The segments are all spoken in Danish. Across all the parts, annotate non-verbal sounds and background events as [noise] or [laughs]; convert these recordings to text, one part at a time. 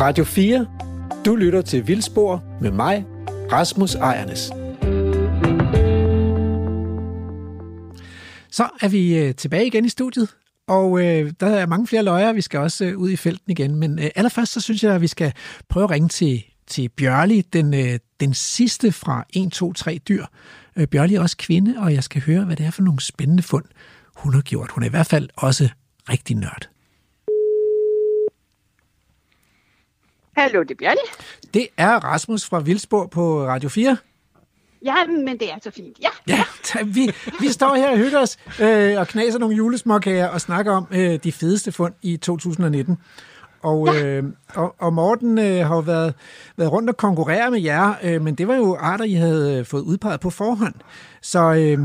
Radio 4. Du lytter til Vildspor med mig, Rasmus Ejernes. Så er vi øh, tilbage igen i studiet, og øh, der er mange flere løjer, vi skal også øh, ud i felten igen. Men øh, allerførst så synes jeg, at vi skal prøve at ringe til, til Bjørli, den, øh, den sidste fra 1, 2, 3 dyr. Øh, Bjørli er også kvinde, og jeg skal høre, hvad det er for nogle spændende fund, hun har gjort. Hun er i hvert fald også rigtig nørd. Hallo, det er Bjørn. Det er Rasmus fra Vildspor på Radio 4. Ja, men det er så fint. Ja. Ja, [laughs] vi, vi står her og hygger os øh, og knaser nogle julesmåkager og snakker om øh, de fedeste fund i 2019. Og, øh, og, og Morten øh, har jo været, været rundt og konkurrere med jer, øh, men det var jo arter, I havde fået udpeget på forhånd. Så øh,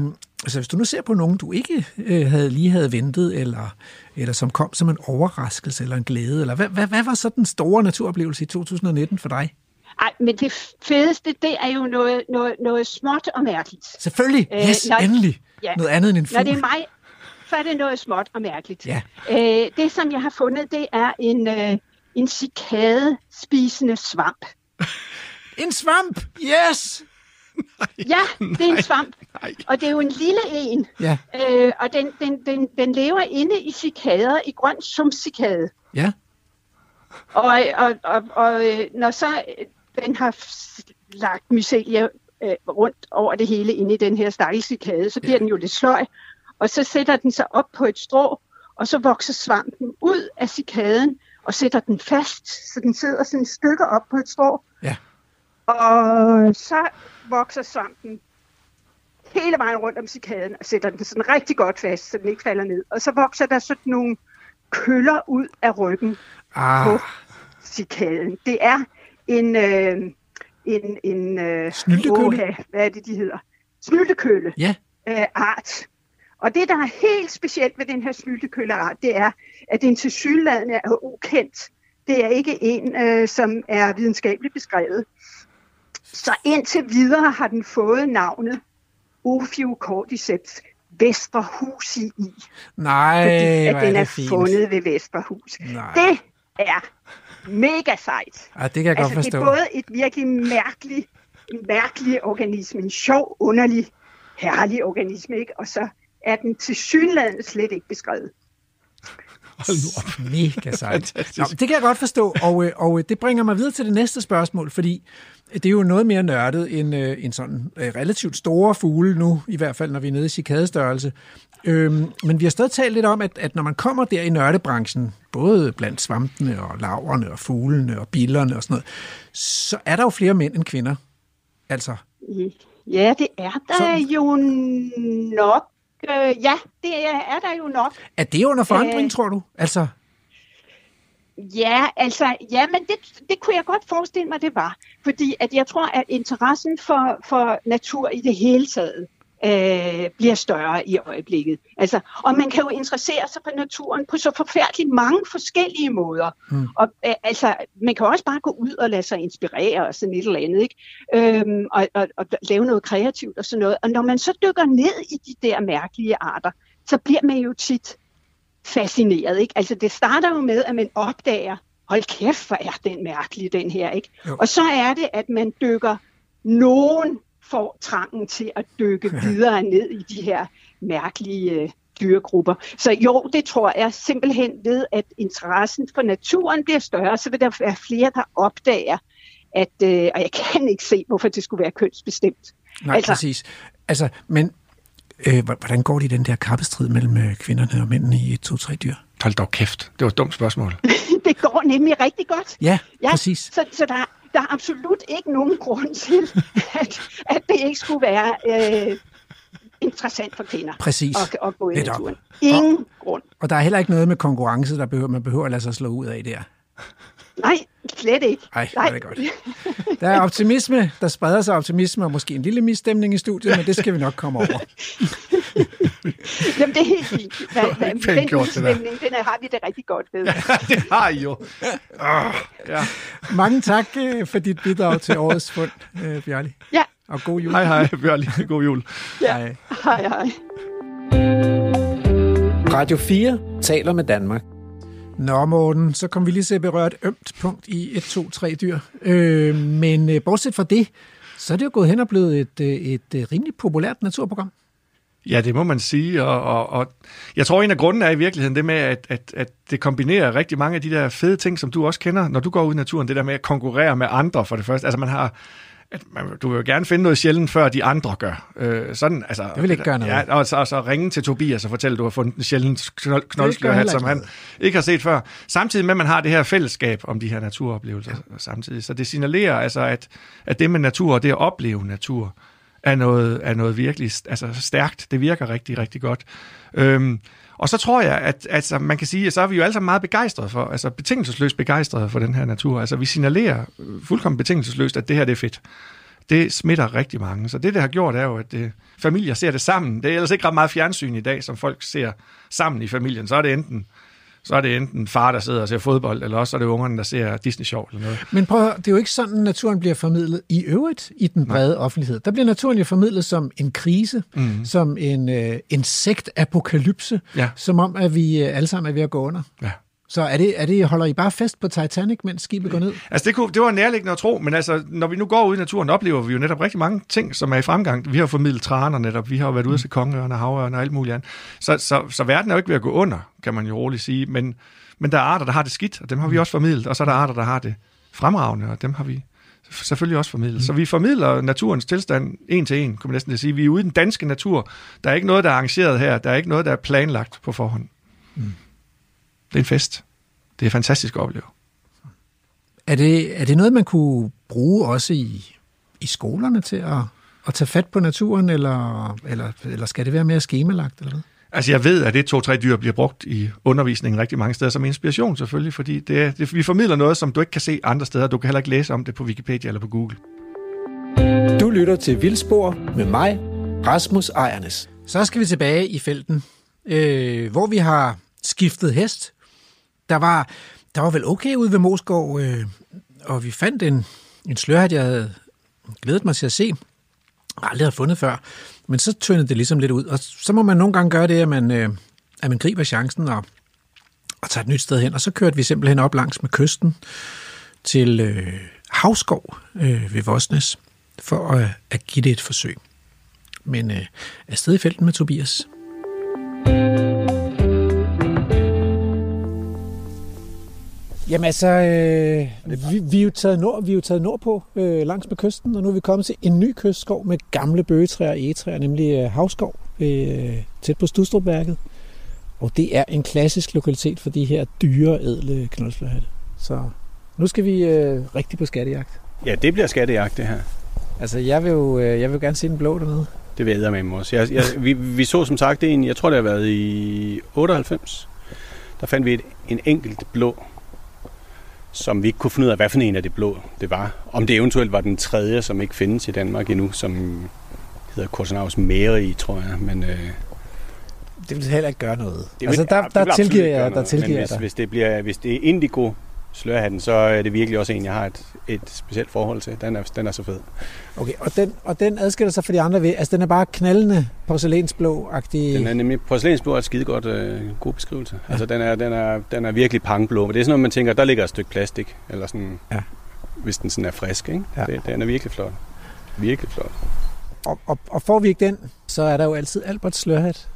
altså, hvis du nu ser på nogen, du ikke øh, havde lige havde ventet, eller, eller som kom som en overraskelse eller en glæde, eller hvad, hvad, hvad var så den store naturoplevelse i 2019 for dig? Ej, men det fedeste, det er jo noget, noget, noget småt og mærkeligt. Selvfølgelig, Øh, yes, når- endelig. Ja. Noget andet end en Når fugl. det er mig, så er det noget småt og mærkeligt. Ja. Øh, det, som jeg har fundet, det er en, øh, en cikade-spisende svamp. En svamp, yes! Ja, det er en svamp. Og det er jo en lille en. Ja, Øh, og den, den, den, den lever inde i cikader, i grøn sumcikade. ja. Og, og, og, og øh, når så øh, den har lagt mycelia øh, rundt over det hele inde i den her stakkelcikade, så bliver den jo lidt sløj, og så sætter den sig op på et strå, og så vokser svampen ud af cikaden og sætter den fast, så den sidder sådan stykker op på et strå. Ja. Og så vokser svampen hele vejen rundt om cikaden og sætter den sådan rigtig godt fast, så den ikke falder ned. Og så vokser der sådan nogle køller ud af ryggen Ah, på cikaden. Det er en, øh, en, en øh, Snyltekølle? åha, hvad er det, de hedder? Snyltekølle ja. øh, art. Og det, der er helt specielt ved den her snyltekølleart, det er, at den til sydlandet er ukendt. Det er ikke en, øh, som er videnskabeligt beskrevet. Så indtil videre har den fået navnet Ophiocordyceps Vesterhusi i, Nej, fordi at den er er det fint. fundet ved Vesterhus. Nej. Det er mega sejt. Ja, det kan jeg godt Altså, det forstå. er både et virkelig mærkeligt, mærkelig organisme, en sjov, underlig, herlig organisme, ikke? og så er den til synlandet slet ikke beskrevet. Hold nu op. [laughs] Mega sejt. Nå, det kan jeg godt forstå, og, øh, og øh, det bringer mig videre til det næste spørgsmål, fordi det er jo noget mere nørdet end, øh, end sådan øh, relativt store fugle nu, i hvert fald når vi er nede i cikadestørrelse. Øhm, men vi har stadig talt lidt om, at, at når man kommer der i nørdebranchen, både blandt svampene og laverne og fuglene og billerne og sådan noget, så er der jo flere mænd end kvinder. Altså, Ja, det er der Sådan. jo nok. Øh, ja, det er, er der jo nok. er det under forandring, Øh. tror du? Altså, Ja, altså, ja, men det, det kunne jeg godt forestille mig, det var. Fordi at jeg tror, at interessen for, for natur i det hele taget øh, bliver større i øjeblikket. Altså, og man kan jo interessere sig for naturen på så forfærdeligt mange forskellige måder. Mm. Og øh, altså, man kan også bare gå ud og lade sig inspirere og sådan et eller andet, ikke? Øhm, og, og, og lave noget kreativt og sådan noget. Og når man så dykker ned i de der mærkelige arter, så bliver man jo tit fascineret. Ikke? Altså det starter jo med, at man opdager, hold kæft, hvor er den mærkelig, den her. Ikke? Jo. Og så er det, at man dykker, nogen får trangen til at dykke [laughs] videre ned i de her mærkelige øh, dyregrupper. Så jo, det tror jeg simpelthen ved, at interessen for naturen bliver større, så vil der være flere, der opdager, at, øh, og jeg kan ikke se, hvorfor det skulle være kønsbestemt. nej, altså, præcis. Altså, men øh, hvordan går det i den der kappestrid mellem øh, kvinderne og mændene i 1-2-3 dyr? Hold dog kæft. Det var et dumt spørgsmål. [laughs] Det går nemlig rigtig godt. Ja, Ja, præcis. Så, så der, der er absolut ikke nogen grund til, [laughs] at, at det ikke skulle være øh, interessant for kvinder Præcis. at, at gå i Netop. naturen. Ingen grund. Og der er heller ikke noget med konkurrence, der behøver, man behøver at lade sig slå ud af der. Nej, slet ikke. Ej, det er godt. Der er optimisme, der spreder sig optimisme, og måske en lille misstemning i studiet, men det skal vi nok komme over. Jamen, det er helt fint. [laughs] Hvad, hvad, den udstemning, den er, har vi det rigtig godt ved. det har I jo. Oh, ja. Mange tak øh, for dit bidrag til årets fund, øh, Bjørli. Ja, Og god jul. Hej hej, Bjørn. God jul. ja. Hej. Hej, hej. Radio 4 taler med Danmark. Nå, Morten, så kom vi lige til at berøre et ømt punkt i 1, 2, 3 dyr. Øh, men øh, bortset fra det, så er det jo gået hen og blevet et, øh, et, et rimelig populært naturprogram. Ja, det må man sige, og, og, og jeg tror, en af grunden er i virkeligheden det med, at, at, at det kombinerer rigtig mange af de der fede ting, som du også kender, når du går ud i naturen, det der med at konkurrere med andre for det første. Altså man har, at man, du vil jo gerne finde noget sjældent, før de andre gør. Øh, sådan, altså, Det vil ikke gøre noget. Ja, og så, så ringe til Tobias og fortælle, at du har fundet en sjældent knold, ikke som han noget. ikke har set før. Samtidig med, at man har det her fællesskab om de her naturoplevelser ja. samtidig. Så det signalerer altså, at, at det med natur og det at opleve natur, er noget, er noget virkelig altså, stærkt. Det virker rigtig, rigtig godt. Øhm, og så tror jeg, at altså, man kan sige, at så er vi jo alle sammen meget begejstrede for, altså betingelsesløst begejstrede for den her natur. Altså vi signalerer fuldkommen betingelsesløst, at det her det er fedt. Det smitter rigtig mange. Så det, det har gjort, er jo, at det, familier ser det sammen. Det er ellers ikke ret meget fjernsyn i dag, som folk ser sammen i familien. Så er det enten så er det enten far, der sidder og ser fodbold, eller også er det ungerne, der ser Disney-show eller noget. Men prøv høre, det er jo ikke sådan, naturen bliver formidlet i øvrigt i den brede offentlighed. Der bliver naturen jo formidlet som en krise, mm. som en øh, insektapokalypse, Ja. som om, at vi øh, alle sammen er ved at gå under. Ja. Så er det, er det, holder I bare fest på Titanic, mens skibet går ned? Altså det, kunne, det var nærliggende at tro, men altså, når vi nu går ud i naturen, oplever vi jo netop rigtig mange ting, som er i fremgang. Vi har formidlet traner netop, vi har jo været ude til kongeørne, havørne og alt muligt andet. Så, så, så verden er jo ikke ved at gå under, kan man jo roligt sige, men, men der er arter, der har det skidt, og dem har vi også formidlet, og så er der arter, der har det fremragende, og dem har vi selvfølgelig også formidlet. Så vi formidler naturens tilstand en til en, kunne man næsten sige. Vi er ude i den danske natur. Der er ikke noget, der er arrangeret her. Der er ikke noget, der er planlagt på forhånd. Det er en fest. Det er fantastisk at opleve. Er det, er det noget, man kunne bruge også i, i skolerne til at, at tage fat på naturen, eller, eller, eller skal det være mere skemalagt? Eller hvad? Altså jeg ved, at det to-tre dyr bliver brugt i undervisningen rigtig mange steder som inspiration selvfølgelig, fordi det, det, vi formidler noget, som du ikke kan se andre steder. Du kan heller ikke læse om det på Wikipedia eller på Google. Du lytter til Vildspor med mig, Rasmus Ejernes. Så skal vi tilbage i felten, øh, hvor vi har skiftet hest. Der var, der var vel okay ude ved Moskov, øh, og vi fandt en, en slørhat, jeg havde glædet mig til at se. Aldrig havde fundet før. Men så tyndede det ligesom lidt ud. Og så må man nogle gange gøre det, at man, øh, at man griber chancen og, og tager et nyt sted hen. Og så kørte vi simpelthen op langs med kysten til øh, Havskov øh, ved Vosnes for at, at give det et forsøg. Men øh, afsted i felten med Tobias. Jamen altså, øh, vi, vi, er jo taget nord, vi er jo taget nordpå øh, langs med kysten, og nu er vi kommet til en ny kystskov med gamle bøgetræer og egetræer, nemlig øh, Havskov, øh, tæt på Stustrupværket. Og det er en klassisk lokalitet for de her dyre, ædle knoldslørhatte. Så nu skal vi øh, rigtig på skattejagt. Ja, det bliver skattejagt, det her. Altså, jeg vil jo jeg vil gerne se den blå dernede. Det vil jeg med også. Jeg, jeg, vi, vi så som sagt en, jeg tror det har været i 98. Der fandt vi et, en enkelt blå, som vi ikke kunne finde ud af, hvad for en af det blå det var. Om det eventuelt var den tredje, som ikke findes i Danmark endnu, som hedder Korsenavs Mæri, tror jeg. Men, øh, Det vil heller ikke gøre noget. det altså, vil- der, ja, det der vil absolut tilgiver jeg, der tilgiver hvis, dig. hvis, det bliver, hvis det er indigo slørhatten, så er det virkelig også en, jeg har et, et specielt forhold til. Den er, den er så fed. Okay, og den, og den adskiller sig fra de andre ved, altså den er bare knaldende porcelænsblå-agtig. Den er nemlig porcelænsblå er et skide godt øh, god beskrivelse. Ja. Altså den er, den, er, den er virkelig pangblå, men det er sådan noget, man tænker, der ligger et stykke plastik, eller sådan, Ja. hvis den sådan er frisk, ikke? Ja. Det, den er virkelig flot. Virkelig flot. Og, og, og får vi ikke den, så er der jo altid Albert Slørhat,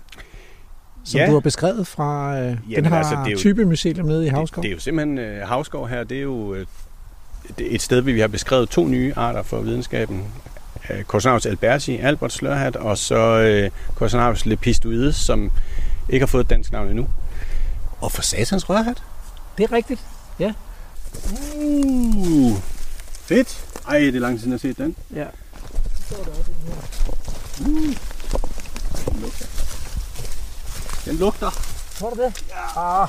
som Ja. du har beskrevet fra, øh, den Jamen, har altså, altså, det er jo- type museum nede i Det, Havskov. det er jo simpelthen, øh, Havskov her, det er jo øh, det et sted, hvor vi har beskrevet to nye arter for videnskaben. Øh, Corsonaurus alberti, Albert slørhat, og så øh, lepistoides, som ikke har fået et dansk navn endnu. Og for satans rørhat. det er rigtigt. Uh, fedt. Ej, det er lang tid siden, jeg har set den. Ja. Den lugter. Den lugter. Tror du det? Ja. Ah.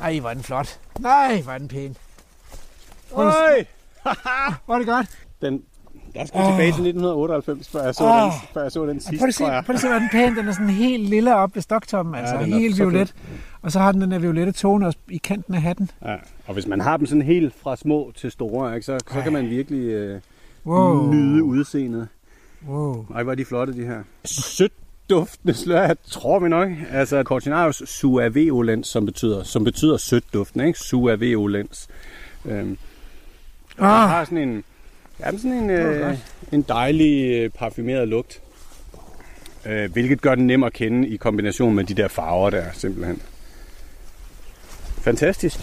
Ej, hvor er den flot. Nej, hvor er den pæn. Øj! Hvor er det godt. Den, der skal oh. tilbage til 1998, før jeg så, Åh. den, før jeg så den Og sidste, prøv at se, tror jeg. prøv at se, hvor er den pæn. Den er sådan helt lille op ved stoktoppen, altså den er helt så violet. Og så har den den der violette tone også i kanten af hatten. Ja. Og hvis man har dem sådan helt fra små til store, ikke, så, så kan man virkelig øh, Wow. nyde udseendet. wow. Ej, hvor er de flotte, de her. 17 duftende slørhat, tror vi nok. Altså Cortinarius suaveolens, som betyder, som betyder sødt duftende, ikke? Suaveolens. Øhm, ah. har sådan en, ja, sådan en, øh, en dejlig øh, parfumeret lugt. Øh, hvilket gør den nem at kende i kombination med de der farver der, simpelthen. Fantastisk.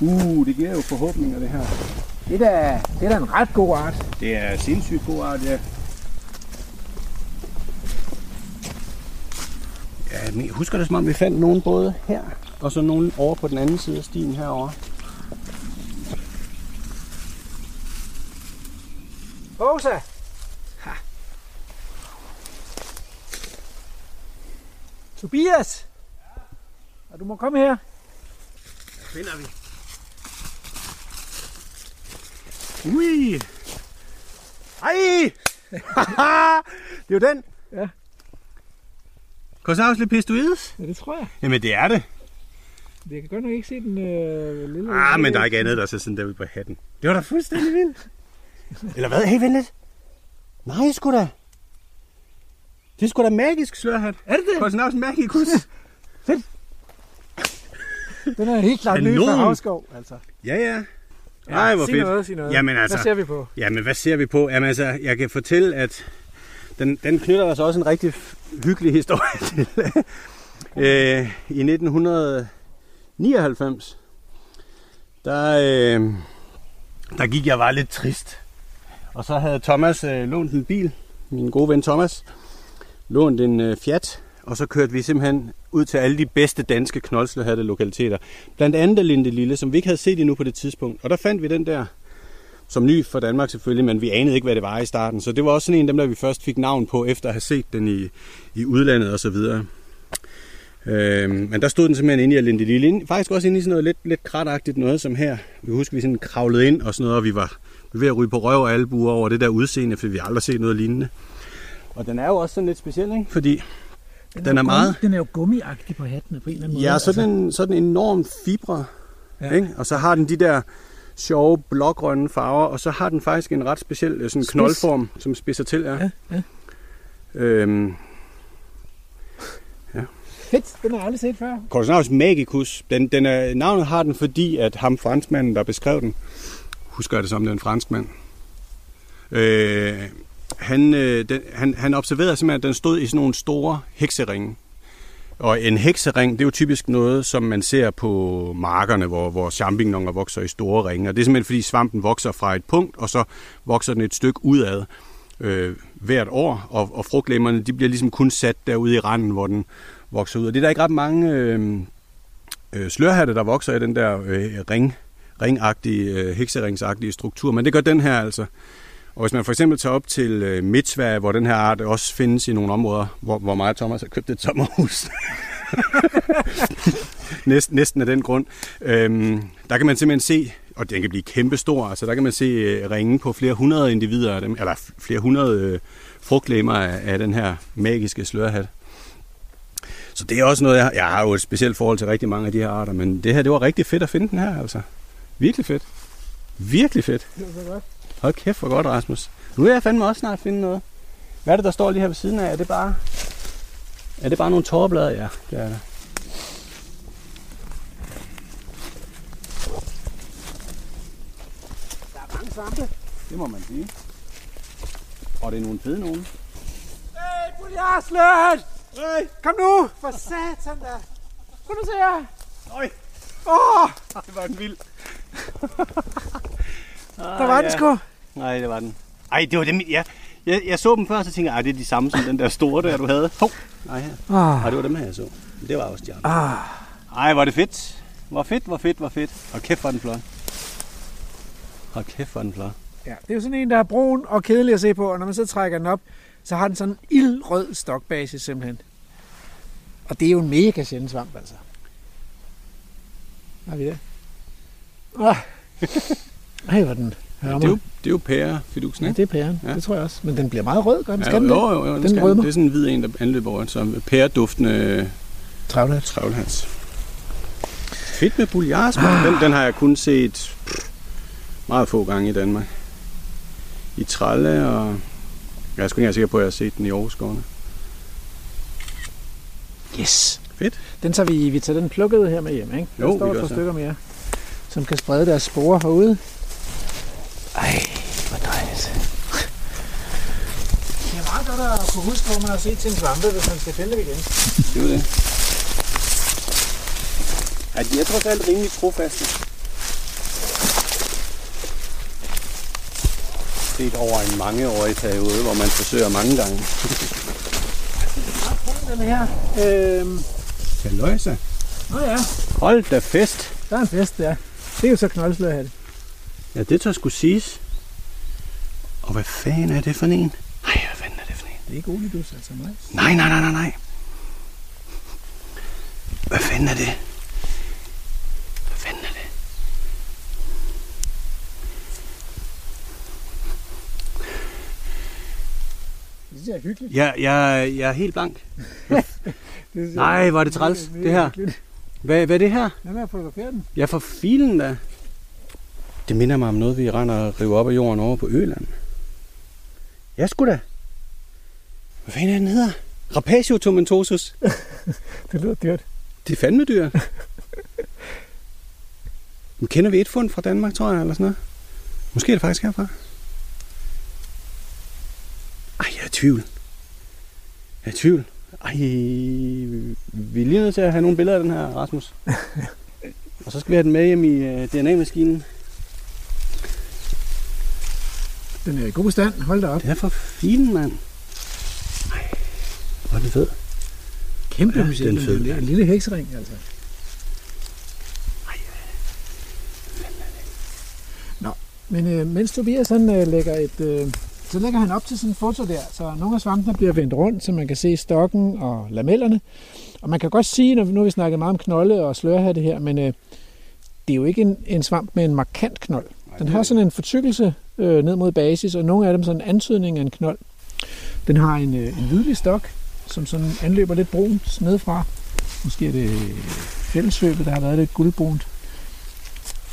Uh, det giver jo forhåbninger, det her. Det er, det er da en ret god art. Det er sindssygt god art, ja. Ja, men jeg husker det som om, vi fandt nogen både her, og så nogen over på den anden side af stien herovre. Rosa! Ha. Tobias! Og du må komme her. Finder vi. Ui! Ej! [laughs] det er jo den. Ja. Korsavs lepistoides? Ja, det tror jeg. Jamen, det er det. Jeg kan godt nok ikke se den øh, lille... Ah, men der er ikke andet, der ser sådan der ud på hatten. Det var da fuldstændig vildt. Eller hvad? Hey, vent lidt. Nej, sgu da. Det er sgu da magisk slørhat. Er det det? Korsavs magicus. [laughs] Den er helt klart ny fra. Havskov, altså. ja, ja. Ej, hvor sig fedt. noget, sig noget. Jamen altså, Hvad ser vi på? Jamen, hvad ser vi på? Jamen altså, jeg kan fortælle, at den, den knytter altså også en rigtig hyggelig historie [laughs] til. øh, I 1999, der, øh, der gik jeg bare lidt trist. Og så havde Thomas øh, lånt en bil, min gode ven Thomas, lånt en øh, Fiat, og så kørte vi simpelthen ud til alle de bedste danske knoldsløhatte lokaliteter. Blandt andet Linde Lille, som vi ikke havde set endnu på det tidspunkt. Og der fandt vi den der, som ny for Danmark selvfølgelig, men vi anede ikke, hvad det var i starten. Så det var også sådan en af dem, der vi først fik navn på, efter at have set den i, i udlandet og så videre. Øhm, men der stod den simpelthen inde i Linde Lille. Inde- Faktisk også inde i sådan noget lidt, lidt kratagtigt noget som her. Vi husker, vi sådan kravlede ind og sådan noget, og vi var vi ved at ryge på røv og albuer over det der udseende, for vi aldrig set noget lignende. Og den er jo også sådan lidt speciel, ikke? Fordi den er jo meget- gummi- Den er jo gummiagtig på hatten på en eller anden måde. Ja, så er den, så er den enormt fibre, Ja. ja. ikke? og så har den de der sjove blågrønne farver, og så har den faktisk en ret speciel øh, sådan Spids. knoldform, som spidser til. Ja. Ja, ja. Øhm, Fedt, den har jeg aldrig set før. Corsanaus magicus, den, den er, navnet har den, fordi at ham franskmanden, der beskrev den, husker jeg det som, det er en franskmand, øh, han, øh, den, han, han observerede simpelthen, at den stod i sådan nogle store hekseringe. Og en heksering, det er jo typisk noget, som man ser på markerne, hvor, hvor champignoner vokser i store ringe. Og det er simpelthen, fordi svampen vokser fra et punkt, og så vokser den et stykke udad øh, hvert år. Og, og frugtlemmerne, de bliver ligesom kun sat derude i randen, hvor den vokser ud. Og det er der ikke ret mange øh, øh, slørhatte, der vokser i den der øh, ring, ringagtige, øh, hekseringsagtige struktur. Men det gør den her altså. Og hvis man for eksempel tager op til øh, Midtsverige, hvor den her art også findes i nogle områder, hvor, hvor mig og Thomas har købt et sommerhus. [laughs] næsten, næsten af den grund. Øhm, der kan man simpelthen se, og den kan blive kæmpestor, altså der kan man se øh, ringe på flere hundrede individer, af dem, eller flere hundrede øh, frugtlemmer af, af den her magiske slørhat. Så det er også noget, jeg, jeg har jo et specielt forhold til rigtig mange af de her arter, men det her, det var rigtig fedt at finde den her, altså. Virkelig fedt. Virkelig fedt. Det var så godt. Hold kæft, hvor godt, Rasmus. Nu er jeg fandme også snart finde noget. Hvad er det, der står lige her ved siden af? Er det bare, er det bare nogle tårerblade? Ja, det er det. Der er mange svampe. Det må man sige. Og det er nogle fede nogen. Hey, Buljarslet! Hey! Kom nu! For satan da! Prøv nu se her! Øj! Åh, Det var den vild. der var den sgu. Nej, det var den. Ej, det var dem, ja. Jeg, jeg så dem før, så tænkte jeg, ej, det er de samme som den der store der, du havde. Hov. Nej, her. Ah, Nej, det var dem her, jeg så. Men Det var også de andre. ah. Ej, er det fedt. Hvor fedt, hvor fedt, hvor fedt. Og kæft, hvor er den flot. Hold kæft, hvor den flot. Ja, det er jo sådan en, der er brun og kedelig at se på, og når man så trækker den op, så har den sådan en ildrød stokbasis simpelthen. Og det er jo en mega sjælden svamp, altså. Har vi det? Ah. [laughs] Ej, hvor den Ja, det, er jo, det er jo pære, fidusen, Ja, ikke? det er pæren. Ja. Ja. Det tror jeg også. Men den bliver meget rød, gør den? Ja, Skal jo, det? jo, jo, den Den rødmer. det er sådan en hvid en, der anløber over, som pæreduftende Travlet. travlhans. Fedt med bouillarsmør. Den, den har jeg kun set meget få gange i Danmark. I Tralle, og jeg er sgu ikke sikker på, at jeg har set den i Aarhusgårdene. Yes. Fedt. Den tager vi, vi tager den plukkede her med hjem, ikke? Der Jo, står vi et par så. stykker mere, som kan sprede deres sporer herude. Ej, hvor dejligt. Det er meget godt at kunne huske, hvor man har set sin svampe, hvis man skal finde dem igen. Det var det. Ja, de er trods alt rimelig trofaste. Set over en mangeårig periode, hvor man forsøger mange gange. Den her. Øhm, Kaløjse. nå ja, Hold da fest. der er en fest, ja. Det er jo så knoldslørhat. Ja, det tør skulle siges. Og hvad fanden er det for en? Nej, hvad fanden er det for en? Det er ikke olidus, altså mig. Nej, nej, nej, nej, nej. Hvad fanden er det? Hvad fanden er det? Det synes jeg er hyggeligt. Jeg, jeg, jeg er helt blank. [laughs] Det Nej, hvor er det træls, det her. Hvad, hvad er det her? Lad mig at fotografere den. Jeg får filen da. Det minder mig om noget, vi render og river op af jorden over på Øland. Ja, sgu da. Hvad fanden er den hedder? Rapatio tomentosus. [laughs] Det lyder dyrt. Det er fandme dyr. Men kender vi et fund fra Danmark, tror jeg, eller sådan noget? Måske er det faktisk herfra. Ej, jeg er i tvivl. Jeg er i tvivl. Ej, vi er lige nødt til at have nogle billeder af den her, Rasmus. [laughs] Og så skal vi have den med hjem i øh, DNA-maskinen. Den er i god stand. Hold da op. Det er for fint, mand. Ej, hvor er det fed. Kæmpe Ja, musik. den En fed, lille, mand. en lille heksering, altså. Nå, men øh, mens Tobias han øh, lægger et... Øh, så lægger han op til sådan et foto der, så nogle af svampene bliver vendt rundt, så man kan se stokken og lamellerne. Og man kan godt sige, når nu har vi snakket meget om knolde og slørhatte her, men øh, det er jo ikke en, en svamp med en markant knold. Den har sådan en fortykkelse øh, ned mod basis, og nogle af dem sådan en antydning af en knold. Den har en, øh, en hvidlig stok, som sådan anløber lidt brunt nedefra. Måske er det øh, fællesvøbet, der har været lidt guldbrunt.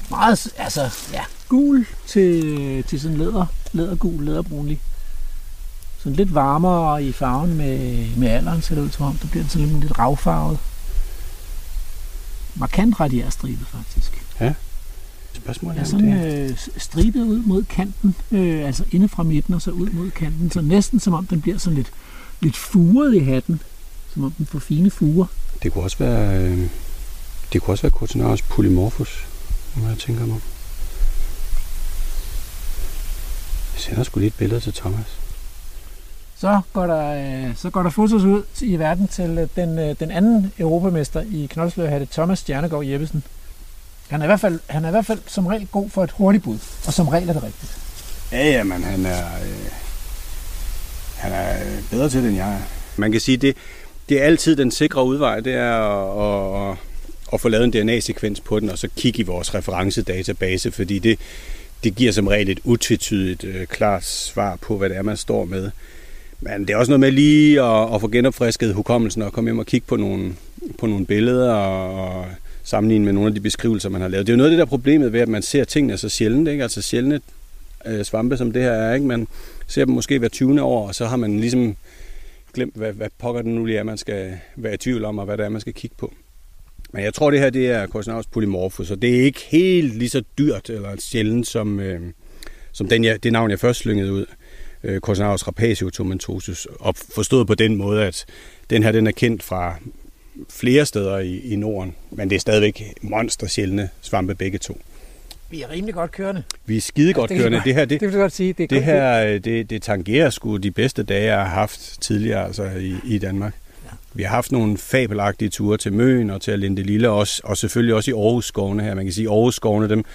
Meget, altså, ja, gul til, øh, til sådan læder, lædergul, læderbrunlig. Sådan lidt varmere i farven med, med alderen, ser det ud som om. Der bliver den sådan lidt ravfarvet. Markant radiærstribet, faktisk. Ja, er, om sådan det er. øh, stribet ud mod kanten, øh, altså inde fra midten og så ud mod kanten, så næsten som om den bliver sådan lidt, lidt furet i hatten, som om den får fine fuger. Det kunne også være, øh, det kunne også være Cortinarius polymorphus, når jeg tænker mig om. Jeg sender sgu lige et billede til Thomas. Så går der, øh, så går der fotos ud i verden til øh, den, øh, den anden europamester i knoldslørhatte, Thomas Stjernegaard Jeppesen. Han er, i hvert fald, han er i hvert fald som regel god for et hurtigt bud, og som regel er det rigtigt. Ja, ja, men han er, øh, han er bedre til det, end jeg er. Man kan sige, det, det er altid den sikre udvej, det er at, at, at få lavet en DNA-sekvens på den, og så kigge i vores referencedatabase, fordi det, det giver som regel et utvetydigt øh, klart svar på, hvad det er, man står med. Men det er også noget med lige at, at få genopfrisket hukommelsen og komme hjem og kigge på nogle, på nogle billeder og, og sammenligne med nogle af de beskrivelser, man har lavet. Det er jo noget af det der problemet ved, at man ser tingene så sjældent, ikke? altså sjældne øh, svampe, som det her er. Ikke? Man ser dem måske hver 20. år, og så har man ligesom glemt, hvad, hvad pokker det nu lige er, man skal være i tvivl om, og hvad det er, man skal kigge på. Men jeg tror, det her det er Korsnavs polymorphus, og det er ikke helt lige så dyrt eller sjældent, som, øh, som den, jeg, det navn, jeg først slyngede ud. Øh, Corsinarius rapatio og forstået på den måde, at den her den er kendt fra flere steder i, i Norden, men det er stadigvæk monster sjældne svampe begge to. Vi er rimelig godt kørende. Vi er skide godt det kan kørende. Det her, det, Det vil godt sige. Det, er det her, øh, det, det tangerer sgu de bedste dage, jeg har haft tidligere altså i, i Danmark. Ja. Vi har haft nogle fabelagtige ture til Møn og til Alinde Lille, og, også, og selvfølgelig også i Aarhus skovene her. Man kan sige, at Aarhus skovene, dem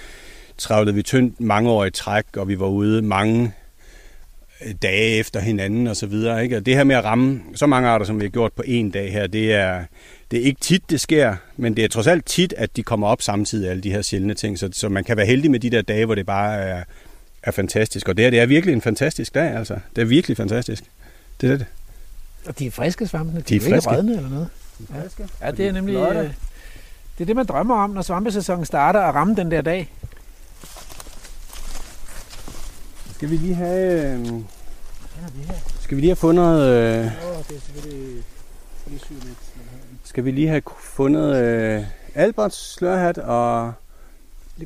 travlede vi tyndt mange år i træk, og vi var ude mange øh, dage efter hinanden og så videre. Ikke? Og det her med at ramme så mange arter, som vi har gjort på en dag her, det er, det er ikke tit, det sker, men det er trods alt tit, at de kommer op samtidig, alle de her sjældne ting. Så, så man kan være heldig med de der dage, hvor det bare er, er fantastisk. Og det her, det er virkelig en fantastisk dag, altså. Det er virkelig fantastisk. Det er det. Og de er friske svampene. De, De er er ikke friske. rådne eller noget. Friske. Ja, det er nemlig... Øh, det er det, man drømmer om, når svampesæsonen starter, at ramme den der dag. Skal vi lige have... Øh, skal vi lige have fundet... Øh, det er selvfølgelig skal vi lige have fundet øh, Alberts slørhat og,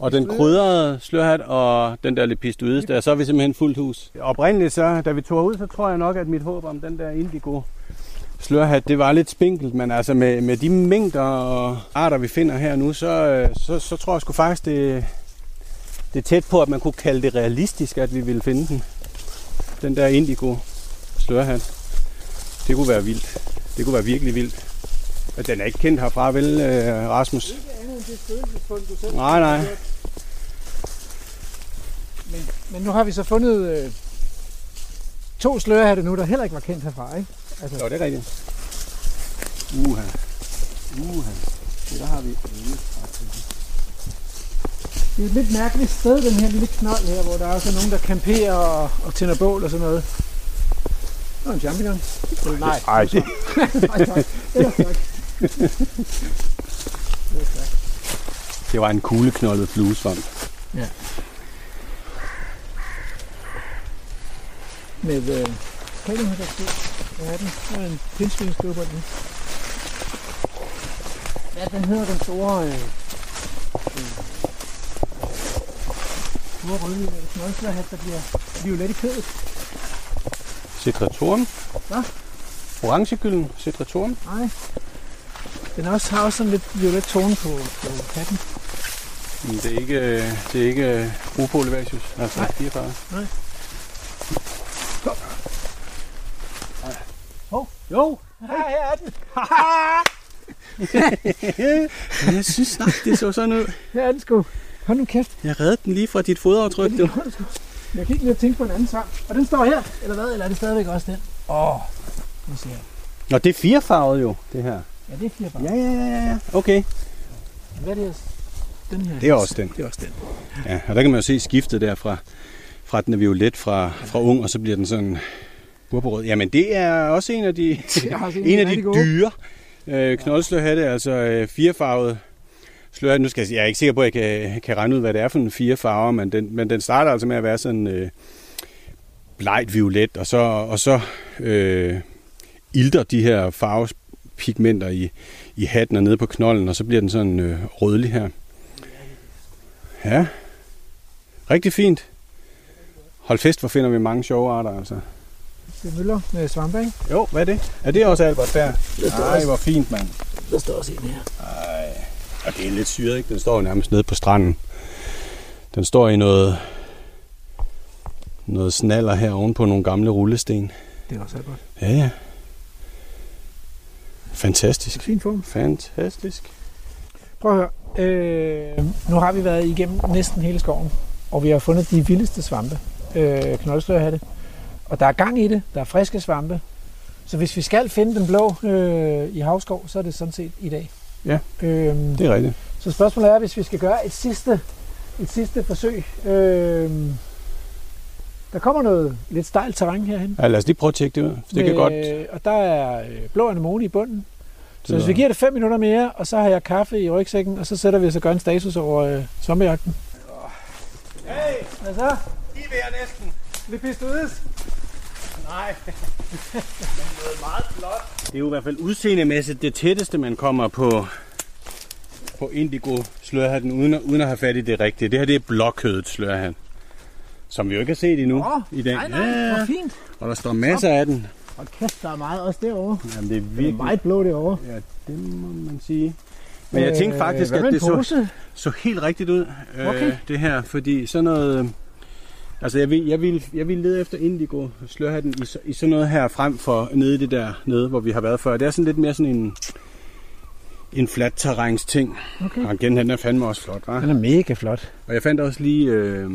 og den krydrede slørhat og den der lepistoides der, så er vi simpelthen fuldt hus. Oprindeligt så, da vi tog ud, så tror jeg nok, at mit håb om den der indigo slørhat, det var lidt spinkelt, men altså med, med de mængder og arter, vi finder her nu, så, øh, så, så tror jeg sgu faktisk, det, det er tæt på, at man kunne kalde det realistisk, at vi ville finde den. Den der indigo slørhat. Det kunne være vildt. Det kunne være virkelig vildt. Men den er ikke kendt herfra, vel, øh, Rasmus? Ikke andet end det spøgelsesfund, du selv Nej, nej. Men, men nu har vi så fundet øh, to slørehatte nu, der heller ikke var kendt herfra, ikke? Altså, Jo, det er rigtigt. Uha. Uha. Det der har vi. det er et lidt mærkeligt sted, den her lille knold her, hvor der er så nogen, der camperer og, og tænder bål og sådan noget. Nå, en champignon. Nej, Ej, det, nej, [laughs] tak. Ellers tak. [laughs] Det var en kugleknoldet fluesvamp. Med, øh, det, der står? Hvad er den? Der er en pindsvinsklubber den. Ja, den hedder den store... Øh, øh, store rødvin, eller knoldslørhat, der bliver violet i kødet. Citratoren. Hvad? Orangegylden. Citratoren. Nej. Den er også, har også sådan lidt violet tone på, på katten. Men det er ikke, øh, det er ikke øh, Rupo Olivasius. Altså Nej. 44. Hov. Jo. Ja, her er den. [laughs] Jeg synes nok, det så sådan ud. Her er den sgu. Hold nu kæft. Jeg reddede den lige fra dit fodaftryk. Du. Jeg kan ikke lige tænke på en anden sang. Og den står her, eller hvad? Eller er det stadigvæk også den? Åh, oh, nu ser jeg. Nå, det er firefarvet jo, det her. Ja, det er fire bare. Ja, ja, ja, ja. Okay. Hvad er det? Den her. Det er også den. Det er også den. Ja, og der kan man jo se skiftet der fra, fra den er violet fra, fra ung, og så bliver den sådan purpurrød. Jamen, det er også en af de, [laughs] også en af de dyre øh, knoldslørhatte, altså øh, firefarvet slørhatte. Nu skal jeg, jeg er ikke sikker på, at jeg kan, kan regne ud, hvad det er for en fire farver, men den, men den starter altså med at være sådan øh, blegt violet, og så, og så øh, ilter de her farvepigmenter i, i hatten og nede på knolden, og så bliver den sådan øh, rødlig her. Ja, rigtig fint. Hold fest, hvor finder vi mange sjove arter, altså. Det er møller med svampe, ikke? Jo, hvad er det? Er det også Albert der? Nej, hvor fint, mand. Der står også en her. Ej, og det er lidt syret, ikke? Den står jo nærmest nede på stranden. Den står i noget, noget snaller her oven på nogle gamle rullesten. Det er også Albert. Ja, ja. Fantastisk. Fin form. Fantastisk. Prøv at høre. Øh, nu har vi været igennem næsten hele skoven, og vi har fundet de vildeste svampe. Øh, knoldslørhatte. Og der er gang i det. Der er friske svampe. Så hvis vi skal finde den blå øh, i havskov, så er det sådan set i dag. Ja. Øhm, Det er rigtigt. Så spørgsmålet er, hvis vi skal gøre et sidste, et sidste forsøg. Øh, der kommer noget lidt stejlt terræn herhen. Ja, lad os lige prøve at tjekke det ud. Det kan godt. Og der er øh, blå anemone i bunden. Så hvis vi giver det 5 minutter mere, og så har jeg kaffe i rygsækken, og så sætter vi os og gør en status over øh, sommerjagten. Hey, Hvad så? I er ved næsten. Lidt pistodes? Nej. noget meget flot. Det er jo i hvert fald udseendemæssigt det tætteste, man kommer på, på indigo slørhatten, uden uden at have fat i det rigtige. Det her det er blokhødet slørhat, som vi jo ikke har set endnu Åh, i dag. Nej, nej, hvor fint. og der står masser af den. Hold kæft, der er meget også derovre. Jamen, det er Det er virkelig... meget blå derovre. Ja, det må man sige. Men jeg tænkte faktisk, Øh, at det så, så helt rigtigt ud, Okay. øh, det her. Fordi sådan noget... øh, Altså, jeg vil, jeg vil, jeg vil lede efter indigo slørhatten i, i sådan noget her, frem for nede i det der nede, hvor vi har været før. Det er sådan lidt mere sådan en, en flat terræns ting. Okay. Og igen, den er fandme også flot, hva'? Den er mega flot. Og jeg fandt også lige øh,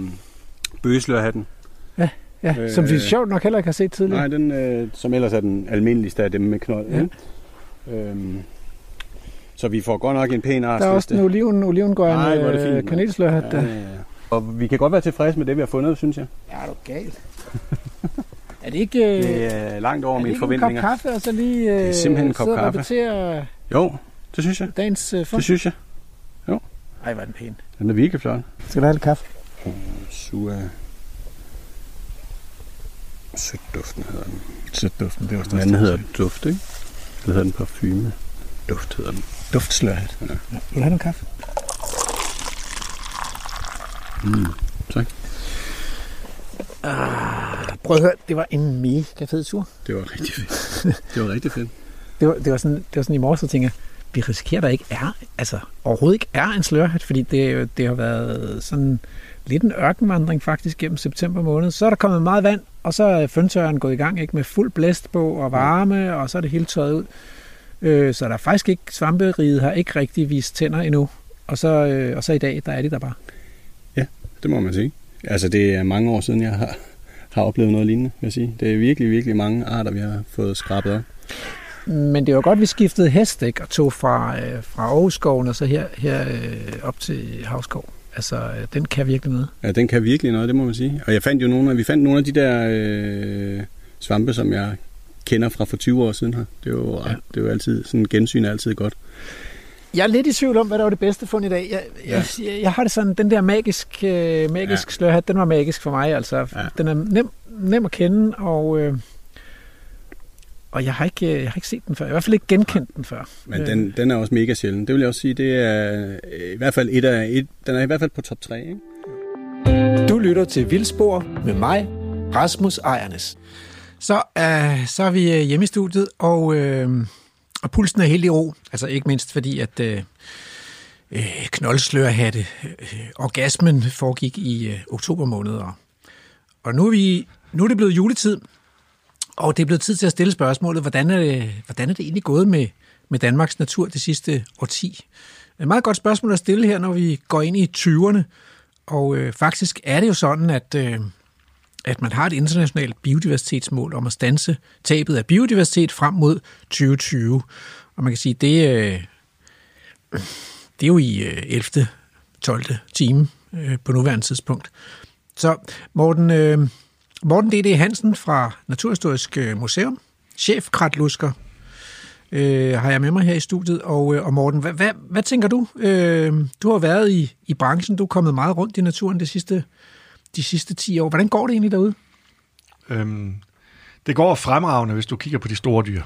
bøgeslørhatten. Ja, Øh, som vi sjovt nok heller ikke har set tidligere. Nej, den, øh, som ellers er den almindeligste af dem med knold. Ja. Ja. Øhm, så vi får godt nok en pæn der er også en oliven, olivengrøn er det øh, kanelslørhat. Ja, Ja, ja, ja. Og vi kan godt være tilfredse med det, vi har fundet, synes jeg. ja, er du galt? er det ikke, øh, Det er langt over er det mine ikke forventninger. en kop kaffe, og så lige øh, Det er simpelthen en kop sidde og kaffe. repetere Jo, det synes jeg. dagens øh, fund? Det synes jeg. Ej, hvor er den pæn. Den er virkelig flot. Skal du have lidt kaffe? Sua. Sødduften hedder den. Sødduften, det var Den anden hedder duft, ikke? Eller hedder den parfume? Duft hedder den. Duftslørhat. Ja. Vil du have noget kaffe? Tak. Prøv at høre, det var en mega fed tur. Det var rigtig fedt. Det var rigtig fedt. [laughs] Det var, det var, sådan, det var sådan i morges, så tænker jeg, vi risikerer, at der ikke er, altså overhovedet ikke er en slørhat, fordi det, det har været sådan lidt en ørkenvandring faktisk gennem september måned. Så er der kommet meget vand, og så er føntørren gået i gang ikke med fuld blæst på og varme, og så er det hele tørret ud. Øh, så der er faktisk ikke, svamperiget har ikke rigtig vist tænder endnu. Og så, øh, og så i dag, der er de der bare. Det må man sige. Altså, det er mange år siden, jeg har, har oplevet noget lignende, vil jeg sige. Det er virkelig, virkelig mange arter, vi har fået skrabet op. Men det var godt, vi skiftede hest, ikke? Og tog fra, øh, fra Aarhusskoven og så her, her øh, op til Havskov. Altså, øh, den kan virkelig noget. Ja, den kan virkelig noget, det må man sige. Og jeg fandt jo nogle af, vi fandt nogle af de der øh, svampe, som jeg kender fra for 20 år siden her. Det er jo, Ja. ja. det er jo altid, sådan en gensyn er altid godt. Jeg er lidt i tvivl om, hvad der var det bedste fund i dag. Jeg, jeg, jeg, jeg har det sådan, den der magisk, øh, magisk ja. Ja. slørhat, den var magisk for mig. Altså, ja. Ja. Den er nem, nem at kende, og, øh, og jeg, har ikke, jeg har ikke set den før. Jeg har i hvert fald ikke genkendt den før. Men Øh, den, den er også mega sjælden. Det vil jeg også sige, det er øh, i hvert fald et af, et, den er i hvert fald på top 3, ikke? Du lytter til Vildspor med mig, Rasmus Ejernes. Så, øh, så er vi øh, hjemme i studiet, og, øh, og pulsen er helt i ro. Altså ikke mindst fordi, at øh, knoldslørhatte, øh, orgasmen foregik i øh, oktober måned. Og, og nu, er vi, nu er det blevet juletid, og det er blevet tid til at stille spørgsmålet, hvordan er det, hvordan er det egentlig gået med, med Danmarks natur det sidste årti? Et meget godt spørgsmål at stille her, når vi går ind i 20'erne. Og øh, faktisk er det jo sådan, at... Øh, at man har et internationalt biodiversitetsmål om at stanse tabet af biodiversitet frem mod 2020. Og man kan sige, det, øh, det er jo i øh, 11. 12. time øh, på nuværende tidspunkt. Så Morten, øh, Morten D.D. Hansen fra Naturhistorisk øh, Museum, chef kratlusker, øh, har jeg med mig her i studiet. Og, øh, og Morten, hvad, hvad, hvad tænker du? Øh, du har været i, i branchen, du er kommet meget rundt i naturen de sidste de sidste 10 år. Hvordan går det egentlig derude? Øhm, det går fremragende, hvis du kigger på de store dyr.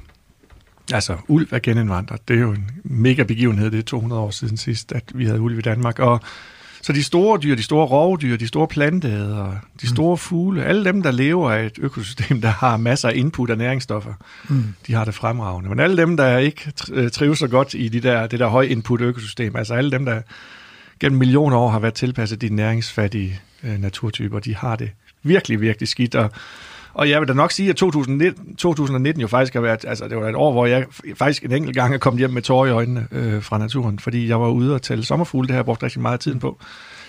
Altså, ulv er genindvandret. Det er jo en mega begivenhed. Det er 200 år siden sidst, at vi havde ulv i Danmark. Og så de store dyr, de store rovdyr, de store planteædere, de store fugle, alle dem, der lever af et økosystem, der har masser af input af næringsstoffer, mm. de har det fremragende. Men alle dem, der ikke tr- trives så godt i de der, det der høj input økosystem, altså alle dem, der gennem millioner år har været tilpasset de næringsfattige øh, naturtyper, de har det virkelig, virkelig skidt. Og, og jeg vil da nok sige, at 2019, 2019 jo faktisk har været, altså det var et år, hvor jeg faktisk en enkelt gang er kommet hjem med tårer i øjnene øh, fra naturen, fordi jeg var ude og tælle sommerfugle, det har jeg brugt rigtig meget tid på.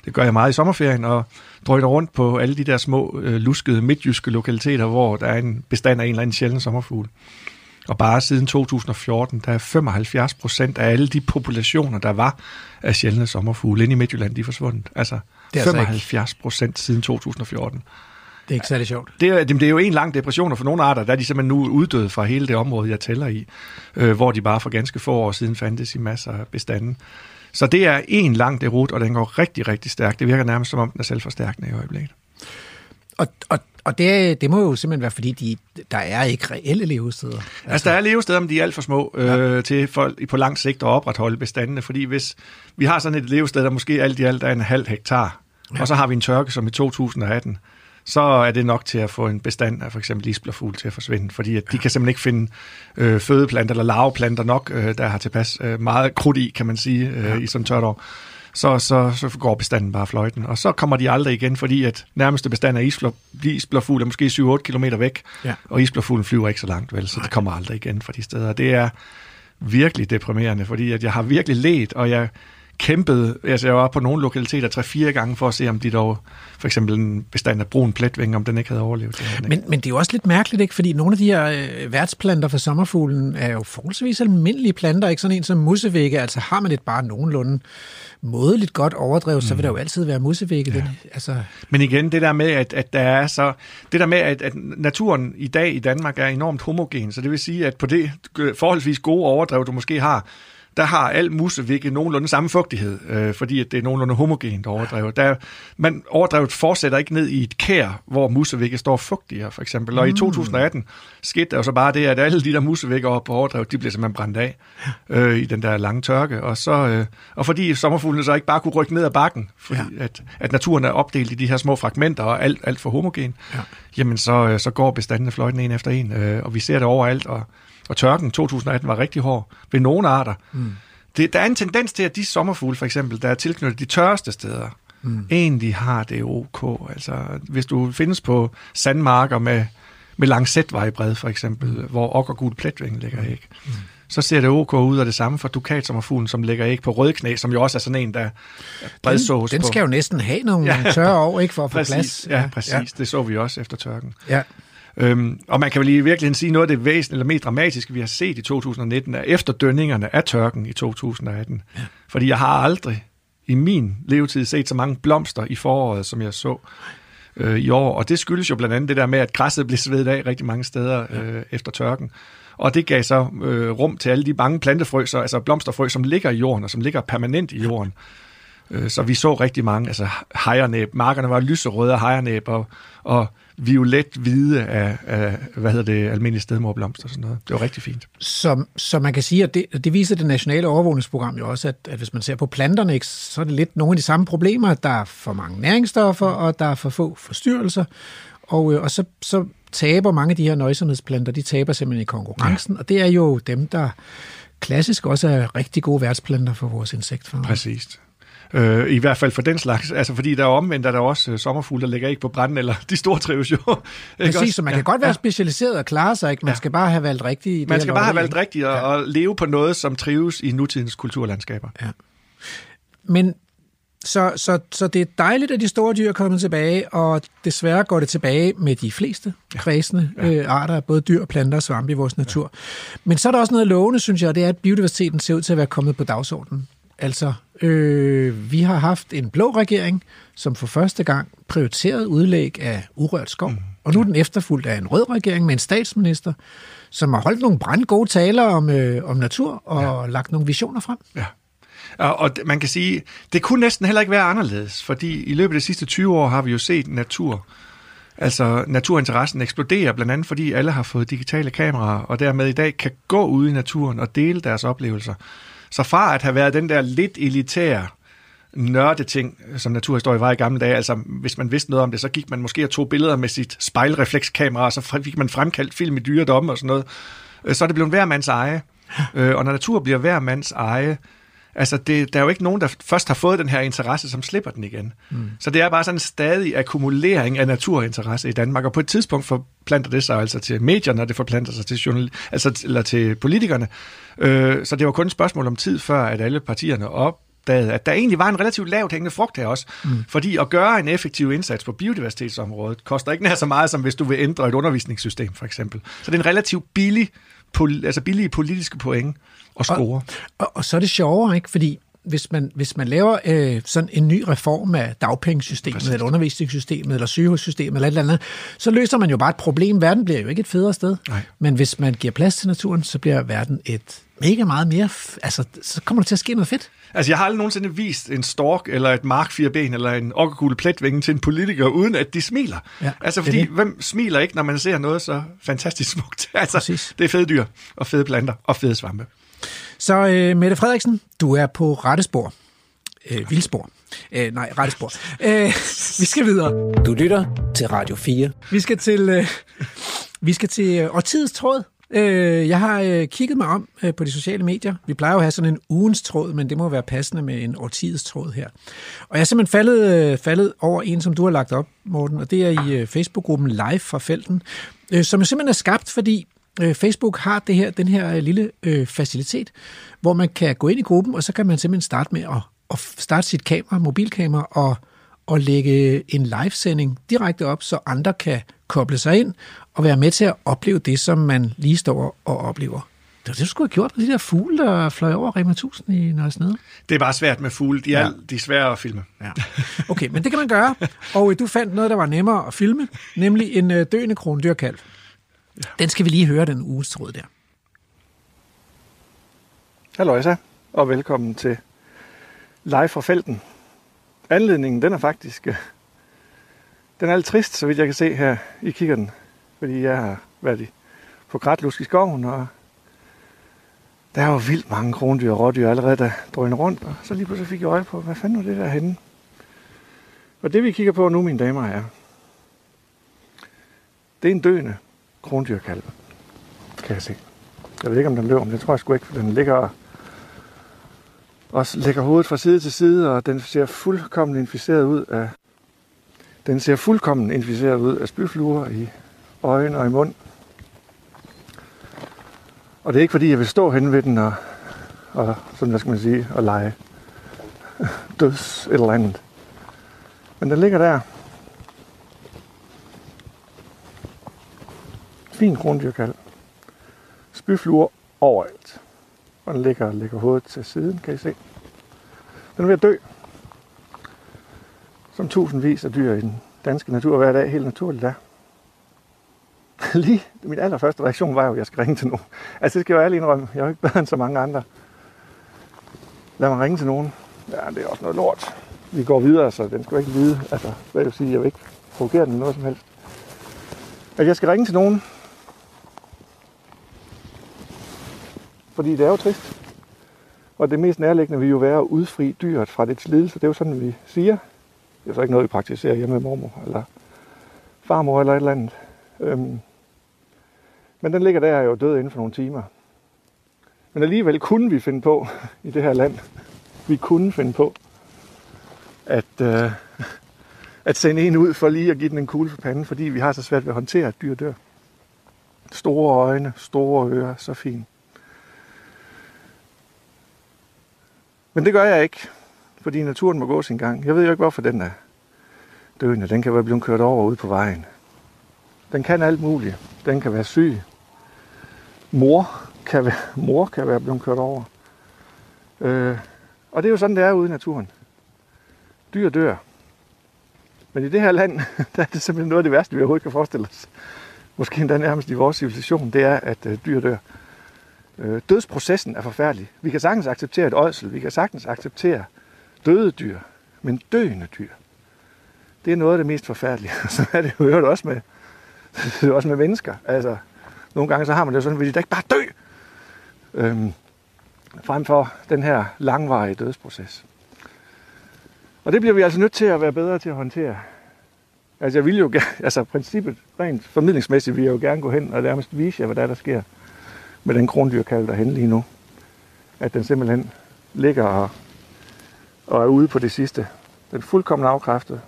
Det gør jeg meget i sommerferien, og drøjter rundt på alle de der små, øh, luskede midtjyske lokaliteter, hvor der er en bestand af en eller anden sjælden sommerfugl. Og bare siden 2014, der er 75 procent af alle de populationer, der var af sjældne sommerfugle inde i Midtjylland, de er forsvundet. Altså, Det er altså 75 procent siden 2014. Det er ikke særlig sjovt. Det er, det er jo en lang depression, og for nogle arter, der er de simpelthen nu uddøde fra hele det område, jeg tæller i, øh, hvor de bare for ganske få år siden fandtes i masser af bestanden. Så det er en lang derut, og den går rigtig, rigtig stærkt. Det virker nærmest som om, den er selvforstærkende i øjeblikket. Og, og, og det, det må jo simpelthen være, fordi de, der er ikke reelle levesteder. Altså, altså der er levesteder, men de er alt for små øh, ja. til for, på lang sigt at opretholde bestandene, fordi hvis vi har sådan et levested, der måske alt i alt er en halv hektar, ja. og så har vi en tørke som i 2018, så er det nok til at få en bestand af for eksempel isblerfugl til at forsvinde, fordi at de ja. kan simpelthen ikke finde øh, fødeplanter eller larveplanter nok, øh, der har tilpas øh, meget krudt i, kan man sige, øh, ja. i sådan tørt år. Så, så, så går bestanden bare fløjten. Og så kommer de aldrig igen, fordi at nærmeste bestand af isbler, isblerfugl er måske 7-8 km væk, Ja. og isblerfuglen flyver ikke så langt, vel, så det kommer aldrig igen fra de steder. Det er virkelig deprimerende, fordi at jeg har virkelig let, og jeg kæmpede, altså jeg var på nogle lokaliteter tre-fire gange for at se, om de dog, for eksempel en bestand af brun pletvinge, om den ikke havde overlevet. Det. Men, men det er jo også lidt mærkeligt, ikke? fordi nogle af de her øh, værtsplanter for sommerfuglen er jo forholdsvis almindelige planter, ikke sådan en som mussevægge. Altså har man et bare nogenlunde mådeligt godt overdrevet, mm. så vil der jo altid være mussevægge. Ja. Den, altså, Men igen, det der med, at, at der er så, det der med, at, at naturen i dag i Danmark er enormt homogen, så det vil sige, at på det forholdsvis gode overdrev, du måske har, der har al musevikke nogenlunde samme fugtighed, øh, fordi at det er nogenlunde homogent overdrevet. Der, man overdrevet fortsætter ikke ned i et kær, hvor musevikke står fugtigere, for eksempel. Og mm. i 2018 skete der jo så bare det, at alle de der musevikker op på overdrevet, de blev simpelthen brændt af øh, i den der lange tørke. Og, så, øh, og fordi sommerfuglene så ikke bare kunne rykke ned ad bakken, fordi ja. at, at naturen er opdelt i de her små fragmenter og alt, alt for homogen, ja. jamen så, øh, så går bestandene fløjten en efter en, øh, og vi ser det overalt, og og tørken 2018 var rigtig hård ved nogle arter. Mm. Det, der er en tendens til, at de sommerfugle for eksempel, der er tilknyttet de tørreste steder, mm. egentlig har det ok. Altså, hvis du findes på sandmarker med, med langsætvejbred for eksempel, mm. hvor okkergul pletvæng ligger æg, mm. så ser det ok ud, og det samme for dukatsommerfuglen, som ligger æg på rødknæ, som jo også er sådan en, der bredsås Den, den skal på. jo næsten have nogle [laughs] ja. tørre år, ikke for at få præcis, plads. Ja, præcis. Ja. Det så vi også efter tørken. Ja. Øhm, og man kan vel i virkeligheden sige, noget af det væsentlige eller mest dramatiske, vi har set i 2019, er efterdønningerne af tørken i 2018. Ja. Fordi jeg har aldrig i min levetid set så mange blomster i foråret, som jeg så øh, i år. Og det skyldes jo blandt andet det der med, at græsset blev svedet af rigtig mange steder øh, efter tørken. Og det gav så øh, rum til alle de mange plantefrø, så, altså blomsterfrø, som ligger i jorden, og som ligger permanent i jorden. Øh, så vi så rigtig mange, altså hejernæb. Markerne var lyserøde af hejernæb, og, og violet-hvide af, af, hvad hedder det, almindelige stedmorblomster og sådan noget. Det var rigtig fint. Så, så man kan sige, at det, det viser det nationale overvågningsprogram jo også, at, at hvis man ser på planterne, ikke, så er det lidt nogle af de samme problemer. Der er for mange næringsstoffer, og der er for få forstyrrelser. Og, øh, og så, så taber mange af de her nøjsomhedsplanter, de taber simpelthen i konkurrencen, ja. og det er jo dem, der klassisk også er rigtig gode værtsplanter for vores insektfarmer. Præcis. Øh, I hvert fald for den slags. Altså, fordi der er omvendt, er der også øh, sommerfugle, der ligger ikke på branden, eller de store trives jo. [laughs] Præcis, så man kan ja, godt være ja. specialiseret og klare sig, ikke? Man ja. skal bare have valgt rigtigt. Man skal bare have valgt rigtigt og, ja. og leve på noget, som trives i nutidens kulturlandskaber. Ja. Men så, så, så det er dejligt, at de store dyr er kommet tilbage, og desværre går det tilbage med de fleste kredsende ja. Øh, arter af både dyr, planter og svampe i vores natur. Ja. Men så er der også noget lovende, synes jeg, og det er, at biodiversiteten ser ud til at være kommet på dagsordenen. Altså, øh, vi har haft en blå regering, som for første gang prioriterede udlæg af urørt skov. Mm. Og nu er den efterfulgt af en rød regering med en statsminister, som har holdt nogle brandgode taler om, øh, om natur og ja. lagt nogle visioner frem. Ja. Og man kan sige, det kunne næsten heller ikke være anderledes, fordi i løbet af de sidste 20 år har vi jo set natur, altså naturinteressen eksplodere, blandt andet fordi alle har fået digitale kameraer, og dermed i dag kan gå ud i naturen og dele deres oplevelser. Så fra at have været den der lidt elitære nørdeting, som naturhistorie var i gamle dage, altså hvis man vidste noget om det, så gik man måske og tog billeder med sit spejlreflekskamera, og så fik man fremkaldt film i dyredom og sådan noget. Øh, så er det blevet hver mands eje. Øh, og når natur bliver hver mands eje, Altså, det, der er jo ikke nogen, der først har fået den her interesse, som slipper den igen. Mm. Så det er bare sådan en stadig akkumulering af naturinteresse i Danmark, og på et tidspunkt forplanter det sig altså til medierne, og det forplanter sig til, journal, altså, eller til politikerne. Øh, så det var kun et spørgsmål om tid, før at alle partierne opdagede, at der egentlig var en relativt lavt hængende frugt her også. Mm. Fordi at gøre en effektiv indsats på biodiversitetsområdet koster ikke nær så meget, som hvis du vil ændre et undervisningssystem, for eksempel. Så det er en relativt billig, pol, altså billige politiske point at score. Og, og, og så er det sjovere, ikke? Fordi hvis man, hvis man laver øh, sådan en ny reform af dagpengesystemet, Præcis. eller undervisningssystemet, eller sygehussystemet, eller et eller andet, så løser man jo bare et problem. Verden bliver jo ikke et federe sted. Nej. Men hvis man giver plads til naturen, så bliver verden et mega meget mere... Altså, så kommer der til at ske noget fedt. Altså, jeg har aldrig nogensinde vist en stork, eller et mark ben, eller en okkerkugle pletvinge til en politiker, uden at de smiler. Ja, altså, fordi det. hvem smiler ikke, når man ser noget så fantastisk smukt? [laughs] Altså, Præcis. det er fede dyr, og fede planter, og fede svampe. Så øh, Mette Frederiksen, du er på rette spor. Øh, vildspor. Øh, nej, rette spor. Øh, vi skal videre. Du lytter til Radio 4. Vi skal til, øh, vi skal til øh, årtidets tråd. Øh, jeg har øh, kigget mig om øh, på de sociale medier. Vi plejer jo at have sådan en ugens tråd, men det må være passende med en årtidets tråd her. Og jeg er simpelthen faldet, øh, faldet over en, som du har lagt op, Morten, og det er i øh, Facebook-gruppen Live fra Felten, øh, som simpelthen er skabt, fordi Facebook har det her, den her øh, lille øh, facilitet, hvor man kan gå ind i gruppen, og så kan man simpelthen starte med at, at starte sit kamera, mobilkamera, og, og lægge en livesending direkte op, så andre kan koble sig ind og være med til at opleve det, som man lige står og oplever. Det var det, du skulle have gjort med de der fugle, der fløj over Rema 1000 i Nørresnede. Det er bare svært med fugle. De er, ja. de er svære at filme. Ja. [laughs] Okay, men det kan man gøre. Og øh, du fandt noget, der var nemmere at filme, nemlig en øh, døende krondyrkalv. Den skal vi lige høre, den uges tråd der. Hallo, Isa. og velkommen til live fra felten. Anledningen, den er faktisk, øh, den er lidt trist, så vidt jeg kan se her i kikkerten, fordi jeg har været i, på Gratlusk i skoven, og der er jo vildt mange krondyr og rådyr allerede, der drøner rundt, og så lige pludselig fik jeg øje på, hvad fanden var det der henne? Og det vi kigger på nu, mine damer og herrer, det er en døende krondyrkalv, kan jeg se. Jeg ved ikke, om den løber, men det tror jeg sgu ikke, for den ligger og lægger hovedet fra side til side, og den ser fuldkommen inficeret ud af den ser fuldkommen inficeret ud af spyfluer i øjne og i mund. Og det er ikke fordi, jeg vil stå hen ved den og, og sådan, hvad skal man sige, og lege [laughs] døds et eller andet. Men den ligger der. Fin krondyrkald. Spyfluer overalt. Og den ligger, ligger hovedet til siden, kan I se. Den er ved at dø. Som tusindvis af dyr i den danske natur hver dag, helt naturligt er. [laughs] Lige, min allerførste reaktion var jo, at jeg skal ringe til nogen. Altså det skal jeg jo ærligt indrømme. Jeg er jo ikke bedre end så mange andre. Lad mig ringe til nogen. Ja, det er også noget lort. Vi går videre, så den skal ikke vide. Altså, hvad jeg sige, jeg vil ikke provokere den noget som helst. At jeg skal ringe til nogen, Fordi det er jo trist. Og det mest nærliggende vil jo være at udfri dyret fra dets lidelse. Det er jo sådan, vi siger. Det er så ikke noget, vi praktiserer hjemme med mormor eller farmor eller et eller andet. Øhm. Men den ligger der jo død inden for nogle timer. Men alligevel kunne vi finde på [laughs] i det her land, vi kunne finde på at, øh, at sende en ud for lige at give den en kugle for panden, fordi vi har så svært ved at håndtere, at dyr dør. Store øjne, store ører, så fint. Men det gør jeg ikke, fordi naturen må gå sin gang. Jeg ved jo ikke, hvorfor den er døende. Den kan være blevet kørt over ude på vejen. Den kan alt muligt. Den kan være syg. Mor kan være, mor kan være blevet kørt over. Øh, og det er jo sådan, det er ude i naturen. Dyr dør. Men i det her land, [laughs] der er det simpelthen noget af det værste, vi overhovedet kan forestille os. Måske endda nærmest i vores civilisation, det er, at øh, dyr dør. Øh, dødsprocessen er forfærdelig. Vi kan sagtens acceptere et ådsel, vi kan sagtens acceptere døde dyr, men døende dyr, det er noget af det mest forfærdelige. [laughs] Så er det jo også med, [laughs] det også med mennesker. Altså, nogle gange så har man det jo sådan, vil de da ikke bare dø, øhm, frem for den her langvarige dødsproces. Og det bliver vi altså nødt til at være bedre til at håndtere. Altså jeg vil jo gerne, [laughs] altså princippet rent formidlingsmæssigt vil jeg jo gerne gå hen og nærmest vise jer, hvad der, er, der sker med den krondyrkalv derhen lige nu. At den simpelthen ligger og, og er ude på det sidste. Den er fuldkommen afkræftet,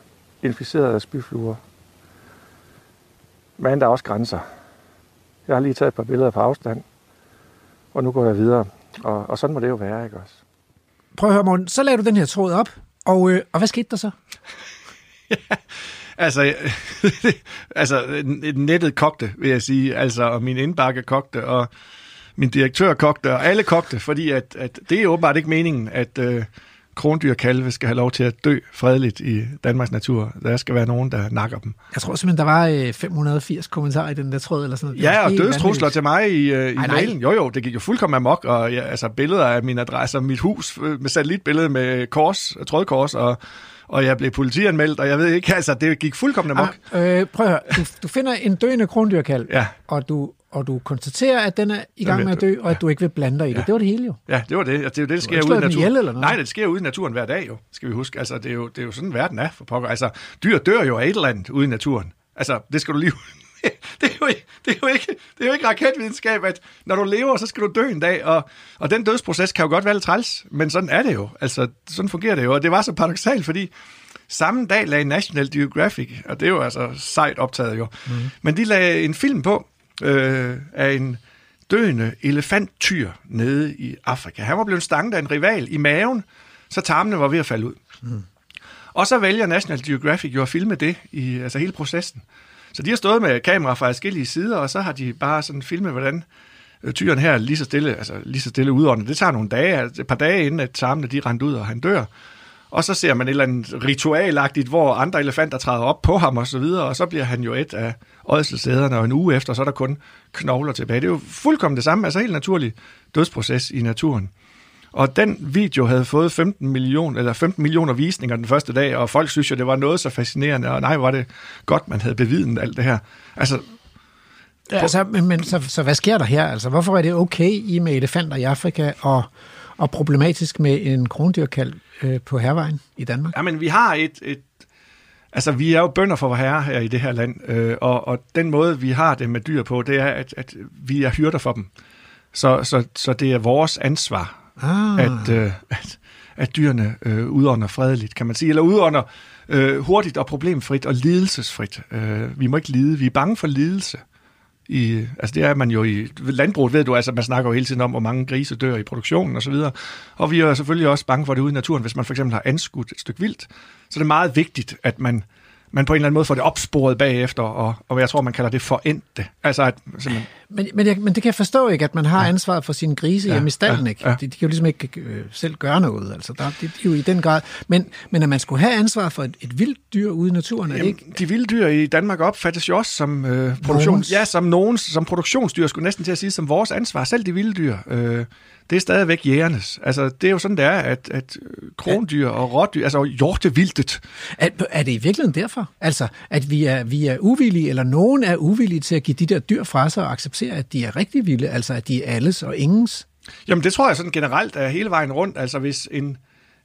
inficeret af spyfluer. Men der er også grænser. Jeg har lige taget et par billeder på afstand, og nu går jeg videre. Og, og sådan må det jo være, ikke også? Prøv at høre, Morten. Så lavede du den her tråd op, og, øh, og hvad skete der så? [laughs] ja, altså, [laughs] altså, nettet kogte, vil jeg sige. Altså, og min indbakke kogte, og min direktør kogte, og alle kogte, fordi at, at det er åbenbart ikke meningen, at øh, krondyrkalve skal have lov til at dø fredeligt i Danmarks natur. Der skal være nogen, der nakker dem. Jeg tror simpelthen, der var øh, 580 kommentarer i den der tråd, eller sådan noget. Ja, og dødstrusler til mig i, øh, i Ej, mailen. Jo, jo, det gik jo fuldkommen amok, og ja, altså billeder af min adresse, og mit hus øh, med satellitbillede med kors, trådkors, og og jeg blev politianmeldt, og jeg ved ikke, [laughs] altså det gik fuldkommen amok. Ah, øh, prøv at høre, du, du finder en døende krondyrkalv, ja. og du og du konstaterer, at den er i gang med at dø, og at du ikke vil blande dig i det. Ja. Det var det hele jo. Ja, det var det. Det er jo det, der sker ude i naturen. Ihjel, eller noget? Nej, det sker ude i naturen hver dag jo, skal vi huske. Altså, det er jo, det er jo sådan, verden er for pokker. Altså, dyr dør jo af et eller andet ude i naturen. Altså, det skal du lige... [laughs] det, er jo ikke, det, er jo ikke, det er jo ikke raketvidenskab, at når du lever, så skal du dø en dag, og, og den dødsproces kan jo godt være lidt træls, men sådan er det jo. Altså, sådan fungerer det jo, og det var så paradoxalt, fordi samme dag lagde National Geographic, og det er jo altså sejt optaget jo, mm. men de lagde en film på, øh, af en døende elefanttyr nede i Afrika. Han var blevet stanget af en rival i maven, så tarmene var ved at falde ud. Mm. Og så vælger National Geographic jo at filme det i altså hele processen. Så de har stået med kamera fra forskellige sider, og så har de bare sådan filmet, hvordan øh, tyren her lige så stille, altså lige så stille udordnet. Det tager nogle dage, altså et par dage inden, at tarmene de rent ud, og han dør. Og så ser man et eller andet ritualagtigt, hvor andre elefanter træder op på ham og så videre, og så bliver han jo et af ådselsæderne, og en uge efter, så er der kun knogler tilbage. Det er jo fuldkommen det samme, altså helt naturlig dødsproces i naturen. Og den video havde fået 15, million, eller 15 millioner visninger den første dag, og folk synes jo, det var noget så fascinerende, og nej, var det godt, man havde bevidet alt det her. Altså, Ja, altså, men, men så, så hvad sker der her? Altså, hvorfor er det okay i med elefanter i Afrika, og, og problematisk med en krondyrkald øh, på hervejen i Danmark? Jamen, vi har et, et Altså, vi er jo bønder for herre her i det her land, øh, og, og den måde, vi har det med dyr på, det er, at, at vi er hyrder for dem. Så, så, så det er vores ansvar, Ah. at, øh, at, at dyrene øh, udånder fredeligt, kan man sige, eller udånder øh, hurtigt og problemfrit og lidelsesfrit. Øh, vi må ikke lide, vi er bange for lidelse. I, altså det er man jo i landbruget, ved du, altså man snakker jo hele tiden om, hvor mange grise dør i produktionen osv., og, og vi er selvfølgelig også bange for det ude i naturen, hvis man for eksempel har anskudt et stykke vildt. Så det er meget vigtigt, at man, man på en eller anden måde får det opsporet bagefter, og, og jeg tror, man kalder det forendte. Altså at simpelthen, men, men, jeg, men det kan jeg forstå ikke, at man har ansvaret for sine grise ja, hjemme i stallen, ikke? ja. De, de kan jo ligesom ikke øh, selv gøre noget, altså. Der, det, det er jo i den grad. Men, men at man skulle have ansvaret for et, et vildt dyr ude i naturen, er det ikke? Jamen, de vilde dyr i Danmark opfattes jo også som øh, produktion. Nogens. Ja, som nogens, som produktionsdyr, skulle næsten til at sige, som vores ansvar. Selv de vilde dyr, øh, det er stadigvæk jægernes. Altså, det er jo sådan, det er, at, at øh, krondyr og rådyr, altså hjortevildet, Er, er det i virkeligheden derfor? Altså, at vi er, vi er uvillige, eller nogen er uvillige til at give de der dyr fra sig og acceptere, at de er rigtig vilde, altså at de er alles og ingens? Jamen, det tror jeg sådan generelt er hele vejen rundt. Altså, hvis en,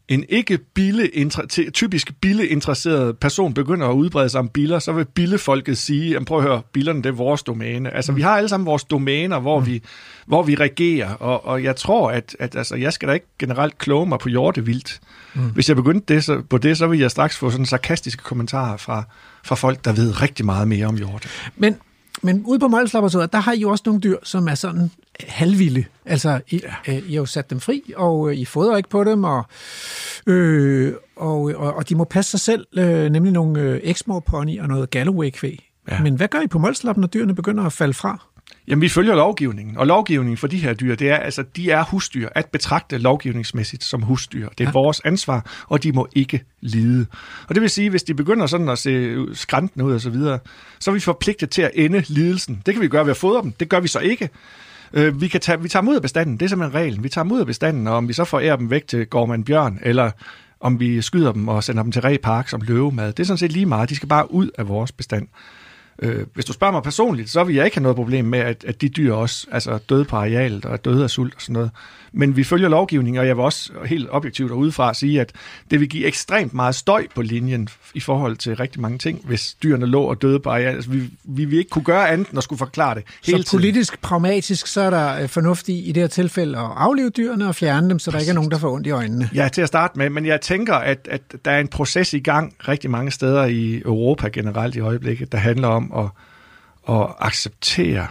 en ikke bille, typisk billeinteresseret person begynder at udbrede sig om biller, så vil billefolket sige, jamen prøv at høre, billerne det er vores domæne. Altså, vi har alle sammen vores domæner, hvor, vi, hvor vi regerer, og, og jeg tror, at, at altså, jeg skal da ikke generelt kloge mig på hjortevildt. Mm. Hvis jeg begyndte det, så, på det, så vil jeg straks få sådan sarkastiske kommentarer fra, fra folk, der ved rigtig meget mere om hjorte. Men, men ude på Mols Laboratoriet, der har I jo også nogle dyr, som er sådan halvvilde. Altså, I, ja. øh, I har jo sat dem fri, og øh, I fodrer ikke på dem, og, øh, og, og, og de må passe sig selv, øh, nemlig nogle øh, Exmoor pony og noget Galloway-kvæg. Ja. Men hvad gør I på Mols Lab, når dyrene begynder at falde fra? Jamen, vi følger lovgivningen, og lovgivningen for de her dyr, det er, altså, de er husdyr, at betragte lovgivningsmæssigt som husdyr. Det er ja. vores ansvar, og de må ikke lide. Og det vil sige, hvis de begynder sådan at se skræntende ud og så videre, så er vi forpligtet til at ende lidelsen. Det kan vi gøre ved at fodre dem. Det gør vi så ikke. Øh, vi, kan tage, vi tager dem ud af bestanden. Det er simpelthen reglen. Vi tager dem ud af bestanden, og om vi så forærer dem væk til Gormand Bjørn, eller om vi skyder dem og sender dem til Ræ Park som løvemad, det er sådan set lige meget. De skal bare ud af vores bestand. Øh, hvis du spørger mig personligt, så vil jeg ikke have noget problem med, at, at de dyr også altså døde på arealet og er døde af sult og sådan noget. Men vi følger lovgivningen, og jeg vil også helt objektivt og udefra sige, at det vil give ekstremt meget støj på linjen i forhold til rigtig mange ting, hvis dyrene lå og døde på arealet. Altså, vi, vi vil ikke kunne gøre andet end at skulle forklare det hele så politisk, pragmatisk, så er der øh, fornuft i, i det her tilfælde at aflive dyrene og fjerne dem, så der ikke er nogen, der får ondt i øjnene. Ja, til at starte med, men jeg tænker, at, at der er en proces i gang rigtig mange steder i Europa generelt i øjeblikket, der handler om at, at acceptere,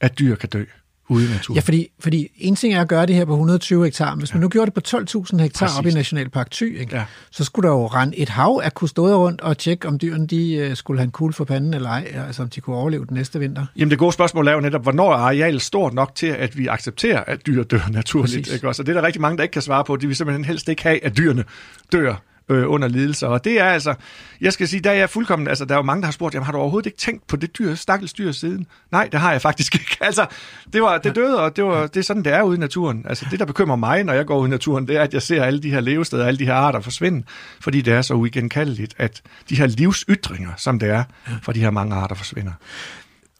at dyr kan dø ude i naturen. Ja, fordi, fordi en ting er at gøre det her på 120 hektar, hvis man nu gjorde det på 12.000 hektar Præcis. op i Nationalpark Thy, ikke? Ja. så skulle der jo rende et hav af kustoder rundt og tjekke, om dyrene de, øh, skulle have en kugle for panden eller ej, altså om de kunne overleve den næste vinter. Jamen det gode spørgsmål er jo netop, hvornår er arealet stort nok til, at vi accepterer, at dyr dør naturligt. Præcis. Ikke? Og det er der rigtig mange, der ikke kan svare på. De vil simpelthen helst ikke have, at dyrene dør øh, under lidelser. Og det er altså, jeg skal sige, der er jeg fuldkommen, altså der er jo mange, der har spurgt, jamen har du overhovedet ikke tænkt på det dyr, stakkels dyr siden? Nej, det har jeg faktisk ikke. [laughs] Altså, det var, det døde, og det, var, det er sådan, det er ude i naturen. Altså det, der bekymrer mig, når jeg går ud i naturen, det er, at jeg ser alle de her levesteder, alle de her arter forsvinde, fordi det er så uigenkaldeligt, at de her livsytringer, som det er, for de her mange arter forsvinder.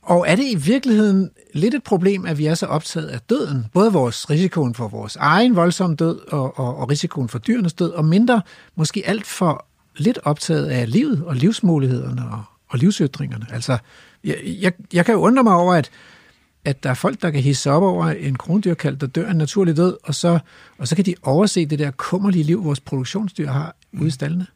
Og er det i virkeligheden lidt et problem, at vi er så optaget af døden? Både vores risikoen for vores egen voldsomme død og, og, og risikoen for dyrenes død, og mindre måske alt for lidt optaget af livet og livsmulighederne og, og livsytringerne. Altså, jeg, jeg, jeg kan jo undre mig over, at, at der er folk, der kan hisse op over en krondyrkald, der dør en naturlig død, og så, og så kan de overse det der kummerlige liv, vores produktionsdyr har ude i stallene.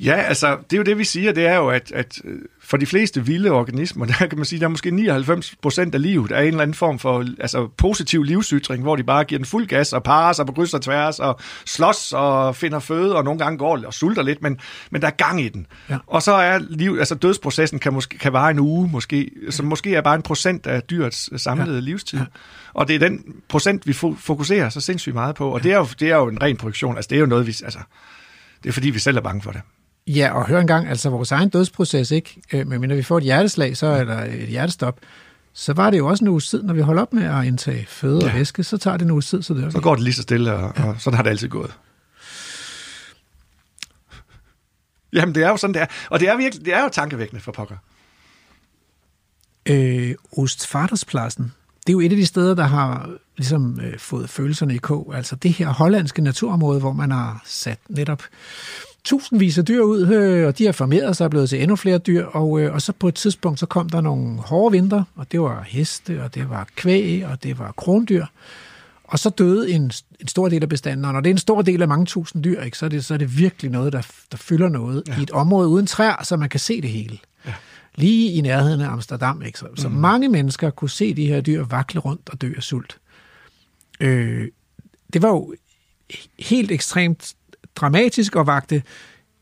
Ja, altså, det er jo det, vi siger, det er jo, at, at øh, for de fleste vilde organismer, der kan man sige, der er måske 99 procent af livet er en eller anden form for altså, positiv livsytring, hvor de bare giver den fuld gas og parer sig på kryds og tværs og slås og finder føde og nogle gange går og sulter lidt, men, men der er gang i den. Ja. Og så er liv, altså dødsprocessen kan, måske, kan vare en uge, måske, som måske er bare en procent af dyrets samlede ja. livstid. Ja. Og det er den procent, vi fo- fokuserer så sindssygt meget på, og ja. det, er jo, det er jo en ren produktion, altså det er jo noget, vi, altså, det er fordi, vi selv er bange for det. Ja, og hør engang, altså vores egen dødsproces, ikke? Øh, Men når vi får et hjerteslag, så er der et hjertestop, så var det jo også en uge tid, når vi holder op med at indtage føde Ja. og væske, så tager det en uge tid, så det Så går det lige så stille, og, og sådan har det altid gået. Jamen, det er jo sådan, det er. Og det er, virkelig, det er jo tankevækkende for pokker. øh, Ostfaderspladsen. Det er jo et af de steder, der har ligesom øh, fået følelserne i kog. Altså det her hollandske naturområde, hvor man har sat netop tusindvis af dyr ud, øh, og de har formeret sig og blevet til endnu flere dyr, og, øh, og så på et tidspunkt, så kom der nogle hårde vinter, og det var heste, og det var kvæg, og det var krondyr, og så døde en, en stor del af bestanden, og når det er en stor del af mange tusind dyr, ikke, så, er det, så er det virkelig noget, der, der fylder noget ja. i et område uden træer, så man kan se det hele. Ja. Lige i nærheden af Amsterdam. Ikke? Så, mm. så mange mennesker kunne se de her dyr vakle rundt og dø af sult. Øh, det var jo helt ekstremt dramatisk og vagte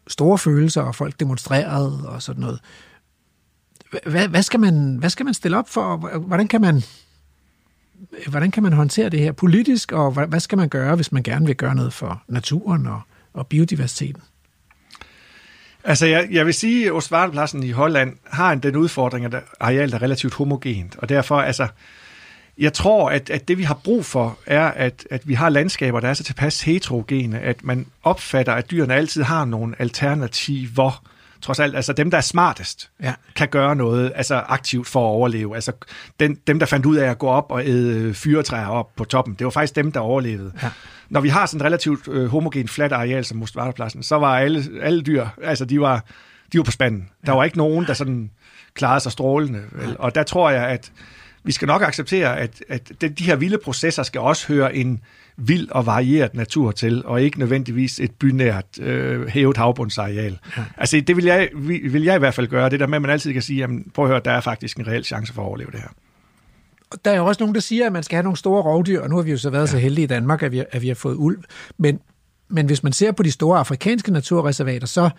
store følelser, og folk demonstrerede og sådan noget. Hvad, hvad, skal, man, hvad skal man stille op for? Hvordan kan man, hvordan kan man håndtere det her politisk, og hvad, skal man gøre, hvis man gerne vil gøre noget for naturen og, og biodiversiteten? Altså, jeg, jeg vil sige, at Osvaldpladsen i Holland har en, den udfordring, at arealet er relativt homogent, og derfor, altså, jeg tror, at, at det vi har brug for, er, at, at vi har landskaber, der er så tilpas heterogene, at man opfatter, at dyrene altid har nogle alternativer, trods alt, altså dem, der er smartest, Ja. kan gøre noget altså aktivt for at overleve. Altså den, dem, der fandt ud af at gå op og æde fyretræer op på toppen, det var faktisk dem, der overlevede. Ja. Når vi har sådan et relativt øh, homogen fladt areal som Mostvartepladsen, så var alle, alle dyr, altså de var, de var på spanden. Der var ikke nogen, der sådan klarede sig strålende. Vel? Og der tror jeg, at vi skal nok acceptere, at, at de, her vilde processer skal også høre en vild og varieret natur til, og ikke nødvendigvis et bynært øh, hævet havbundsareal. Ja. Altså det vil jeg, vil jeg i hvert fald gøre, det der med, at man altid kan sige, jamen, prøv at høre, der er faktisk en reel chance for at overleve det her. Og Der er jo også nogen, der siger, at man skal have nogle store rovdyr, og nu har vi jo så været ja. så heldige i Danmark, at vi, at vi har fået ulv. Men, men hvis man ser på de store afrikanske naturreservater, så,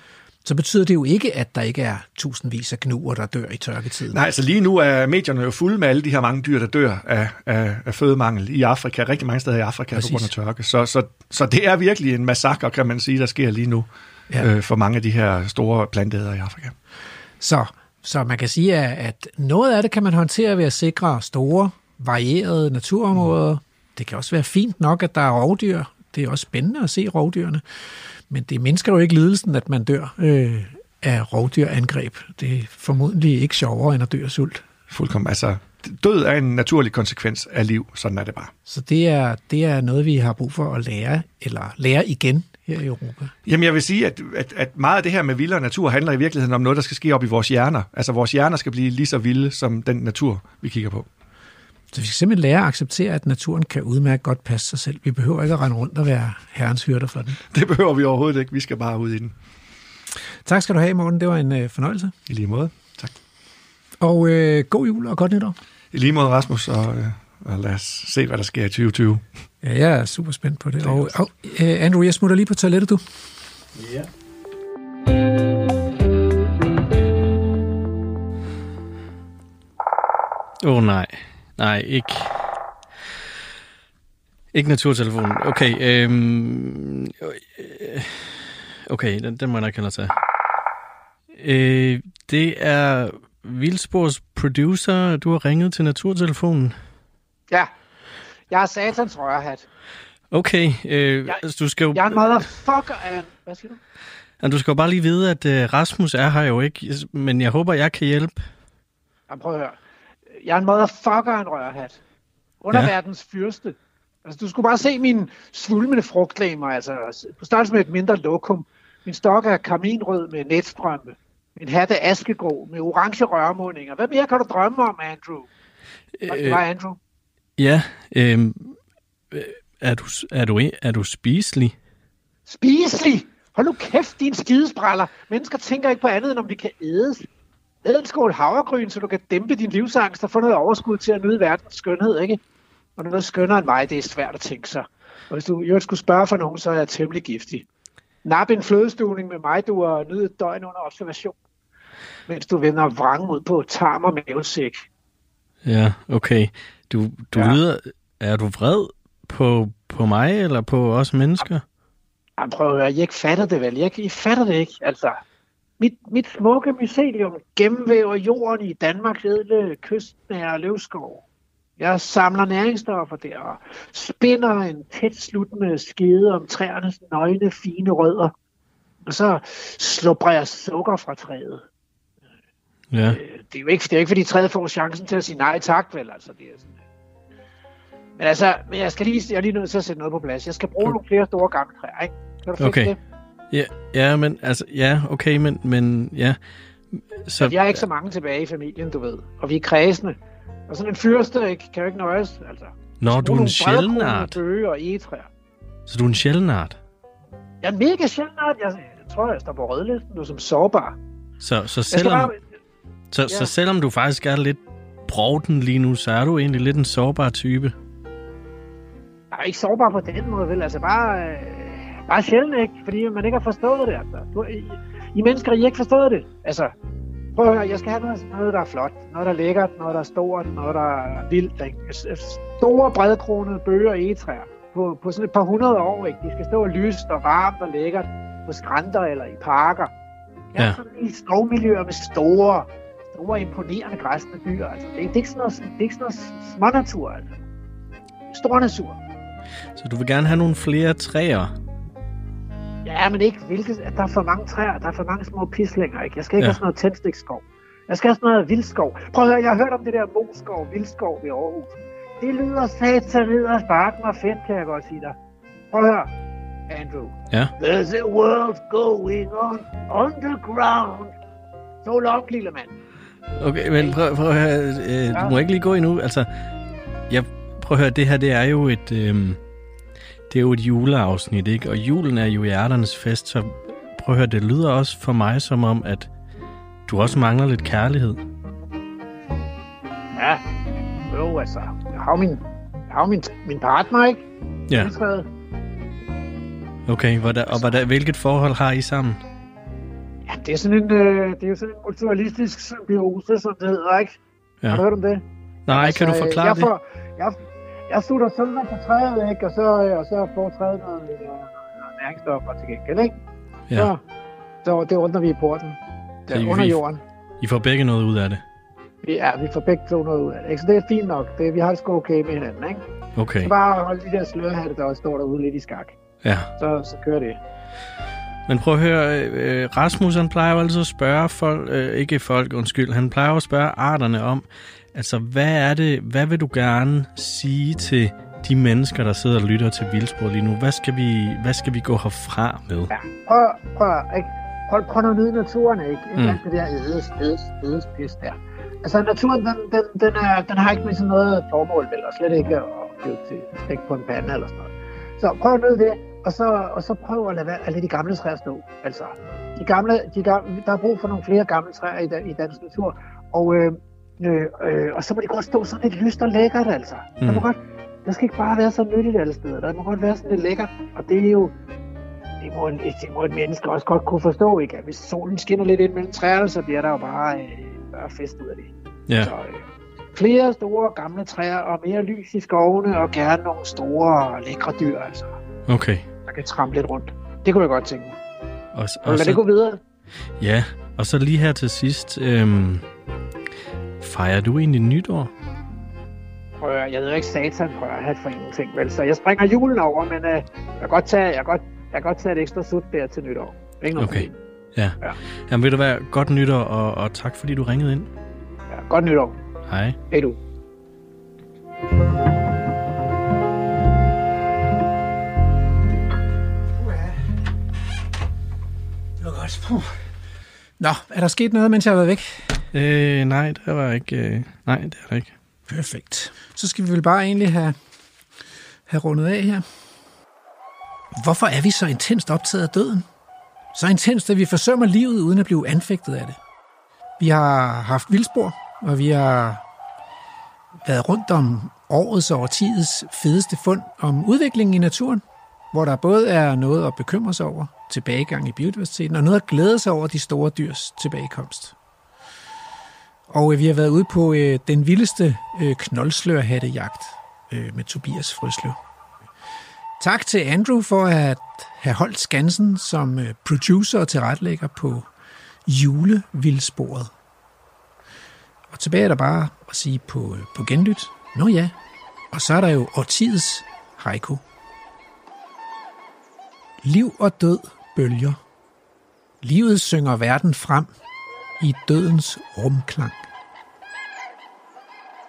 så betyder det jo ikke, at der ikke er tusindvis af gnuer, der dør i tørketiden. Nej, altså lige nu er medierne jo fulde med alle de her mange dyr, der dør af, af, af fødemangel i Afrika, rigtig mange steder i Afrika Præcis. på grund af tørke. Så, så, så det er virkelig en massakre, kan man sige, der sker lige nu Ja. øh, for mange af de her store planteæder i Afrika. Så, så man kan sige, at noget af det kan man håndtere ved at sikre store, varierede naturområder. Det kan også være fint nok, at der er rovdyr. Det er også spændende at se rovdyrene. Men det mindsker jo ikke lidelsen, at man dør øh, af rovdyrangreb. Det er formodentlig ikke sjovere end at dø af sult. Fuldkommen. Altså, død er en naturlig konsekvens af liv. Sådan er det bare. Så det er, det er noget, vi har brug for at lære, eller lære igen her i Europa. Jamen, jeg vil sige, at, at, at meget af det her med vildere natur handler i virkeligheden om noget, der skal ske op i vores hjerner. Altså, vores hjerner skal blive lige så vilde som den natur, vi kigger på. Så vi skal simpelthen lære at acceptere, at naturen kan udmærket godt passe sig selv. Vi behøver ikke at rende rundt og være herrens hyrder for den. Det behøver vi overhovedet ikke. Vi skal bare ud i den. Tak skal du have, Morten. Det var en øh, fornøjelse. I lige måde. Tak. Og øh, god jul og godt nytår. I lige måde, Rasmus, og, øh, og lad os se, hvad der sker i 2020. Ja, jeg er super spændt på det. Det Og, og øh, Andrew, jeg smutter lige på toilettet, du. Ja. Åh oh, nej. Nej, ikke. Ikke naturtelefonen. Okay, øhm, øh, okay, den, den må jeg nok hellere tage. Øh, det er Vildspors producer. Du har ringet til naturtelefonen. Ja, jeg er satans rørhat. Okay, øh, Jeg- altså, du skal jo... Jeg er en motherfucker af... Hvad siger du? Ja, du skal jo bare lige vide, at øh, Rasmus er her jo ikke, men jeg håber, jeg kan hjælpe. Jamen, prøv at høre. Jeg er en motherfucker en rørhat. Underverdens ja. fyrste. Altså, du skulle bare se min svulmende frugtlæmer, altså på størrelse med et mindre lokum. Min stok er karminrød med netstrømpe. Min hat er askegrå med orange rørmåninger. Hvad mere kan du drømme om, Andrew? Det var Andrew. Ja, øh, er, du, er, du, er du spiselig? Spiselig! Hold nu kæft, din skidespraller. Mennesker tænker ikke på andet, end om de kan ædes. Æd en skål havregryn, så du kan dæmpe din livsangst og få noget overskud til at nyde verdens skønhed, ikke? Og noget skønnere end mig, det er svært at tænke sig. Og hvis du jo skulle spørge for nogen, så er jeg temmelig giftig. Nap en flødestuning med mig, du har nyde et døgn under observation. Mens du vender vrang ud på tarm og mavesæk. Ja, okay. Du, du Ja. ja. lyder... Er du vred på, på mig eller på os mennesker? Jamen, prøv at høre, I ikke fatter det vel. I, ikke, I fatter det ikke, altså. Mit, mit smukke mycelium gennemvæver jorden i Danmarks edle kystnære løvskov. Jeg samler næringsstoffer der og spinder en tæt sluttende skede om træernes nøgne, fine rødder. Og så slupper jeg sukker fra træet. Ja. Øh, Det er jo ikke, det er jo ikke fordi træet får chancen til at sige nej tak, vel? Altså, det er sådan, men altså, men jeg skal lige, jeg er lige nødt til at sætte noget på plads. Jeg skal bruge nogle flere store gamle træer, ikke? Kan du Okay. det? Ja, ja, men altså, ja, okay, men, men ja. Så, Så, jeg er ikke så mange tilbage i familien, du ved. Og vi er kredsende. Og sådan en fyrste ikke, kan jo ikke nøjes, altså. Nå, du er en sjælden art. og egetræer. Så du er en sjælden art. Jeg er en mega sjælden art. Jeg, jeg tror, jeg står på rødlisten nu som sårbar. Så, så, selvom, bare, så, ja. så selvom du faktisk er lidt brovden lige nu, så er du egentlig lidt en sårbar type. jeg er ikke sårbar på den måde, vel? Altså bare, øh, bare sjældent, ikke? Fordi man ikke har forstået det, altså. Du, I, I mennesker, I ikke forstået det. Altså, prøv at høre, jeg skal have noget, noget, der er flot. Noget, der er lækkert, noget, der er stort, noget, der er vildt, ikke? Store, bredkronede bøger og egetræer. På, på sådan et par hundrede år, ikke? De skal stå lyst og varmt og lækkert på skrænter eller i parker. Jeg Ja. sådan i skovmiljøer med store, store imponerende græsne dyr. Altså, det, er, det, er ikke sådan noget, det er ikke sådan noget smånatur, altså. Stor natur. Så du vil gerne have nogle flere træer. Ja, men ikke hvilket... at Der er for mange træer, der er for mange små pislinger, ikke? Jeg skal ikke Ja. ja. have sådan noget tændstikskov. Jeg skal have sådan noget vildskov. Prøv at høre, jeg har hørt om det der moskov, vildskov ved Aarhus. Det lyder satan ned og sparken og fedt, kan jeg godt sige dig. Prøv at høre, Andrew. Ja. There's a world going on underground. Så langt, lille mand. Okay, men prøv, prøv at høre, øh, du må ikke lige gå endnu. Altså, jeg, prøv at høre, det her, det er jo et, øh, det er jo et juleafsnit, ikke? Og julen er jo hjerternes fest, så prøv at høre, det lyder også for mig som om, at du også mangler lidt kærlighed. Ja, jo altså. Jeg har jo min, jeg har min, min partner, ikke? Ja, okay. Hvordan, og hvordan, hvilket forhold har I sammen? Ja, det er sådan en, øh, det er jo sådan en kulturalistisk symbiose, som det hedder, ikke? Ja. Har du hørt om det? Nej, altså, kan du forklare jeg det? Får, jeg, jeg slutter sønder på træet, ikke? Og så, og så får træet noget, øh, noget næringsstoffer til gengæld, ikke? Ja. Så, så det ordner vi i porten. Der, I- under jorden. I får begge noget ud af det. Ja, vi får begge to noget ud af det. Ikke? Så det er fint nok. Det, vi har det sgu okay med hinanden, ikke? Okay, Så bare holde de der slørhatte, der også står derude lidt i skak. ja. Så, så kører det. Men prøv at høre, øh, Rasmus han plejer jo altid at spørge folk, øh, ikke folk, undskyld, han plejer at spørge arterne om, altså hvad er det, hvad vil du gerne sige til de mennesker, der sidder og lytter til Vildspor lige nu? Hvad skal vi, hvad skal vi gå herfra med? Ja, prøv, prøv, ikke? Prøv, prøv nu at nyde naturen, ikke? Ikke Mm. alt det der ædes, ædes, ædes pis der. Altså, naturen, den, den, den, er, den har ikke med sådan noget formål, vel, og slet ikke at blive til stik på en pande eller sådan noget. Så prøv at nyde det, og så, og så prøv at lade være, alle de gamle træer stå. Altså, de gamle, de gamle, der er brug for nogle flere gamle træer i, i dansk natur, og, øh, øh, øh, og så må de godt stå sådan lidt lyst og lækkert, altså. Mm. Der må Mm. godt, der skal ikke bare være så nyttigt alle steder. Der må godt være sådan lidt lækkert, og det er jo, det må, en, det må et menneske også godt kunne forstå, ikke? At hvis solen skinner lidt ind mellem træerne, så bliver der jo bare, øh, bare fest ud af det. Ja, Så, øh, flere store gamle træer og mere lys i skovene, og gerne nogle store lækre dyr, altså, okay. der kan trampe lidt rundt. Det kunne jeg godt tænke mig. Og, Og og lad det gå så, videre. ja, og så lige her til sidst, øhm, fejrer du egentlig nytår? Prøv jeg ved ikke satan, prøv at have for ingenting, vel? Så jeg springer julen over, men øh, jeg kan godt tage, jeg kan godt, jeg kan godt tage et ekstra sut der til nytår. Ikke Okay. problem. Ja. Ja. Jamen ved du hvad, godt nytår, og, og tak fordi du ringede ind. Ja, godt nytår. Hej. Hej du. Det var godt. Puh. Nå, er der sket noget, mens jeg har været væk? Øh, nej, det var ikke, øh, nej, det er der ikke. Perfekt. Så skal vi vel bare egentlig have, have rundet af her. Hvorfor er vi så intenst optaget af døden? Så intenst, at vi forsømmer livet uden at blive anfægtet af det. Vi har haft vildspor, og vi har været rundt om årets og årtidets fedeste fund om udviklingen i naturen, hvor der både er noget at bekymre sig over, tilbagegang i biodiversiteten, og noget at glæde sig over de store dyrs tilbagekomst. Og øh, vi har været ude på øh, den vildeste øh, knoldslørhattejagt øh, med Tobias Frøslev. Tak til Andrew for at have holdt skansen som øh, producer og tilretlægger på julevildsporet. Og tilbage er der bare at sige på, øh, på genlyt. Nå ja, og så er der jo årtidets haiku. Liv og død bølger. Livet synger verden frem i dødens rumklang.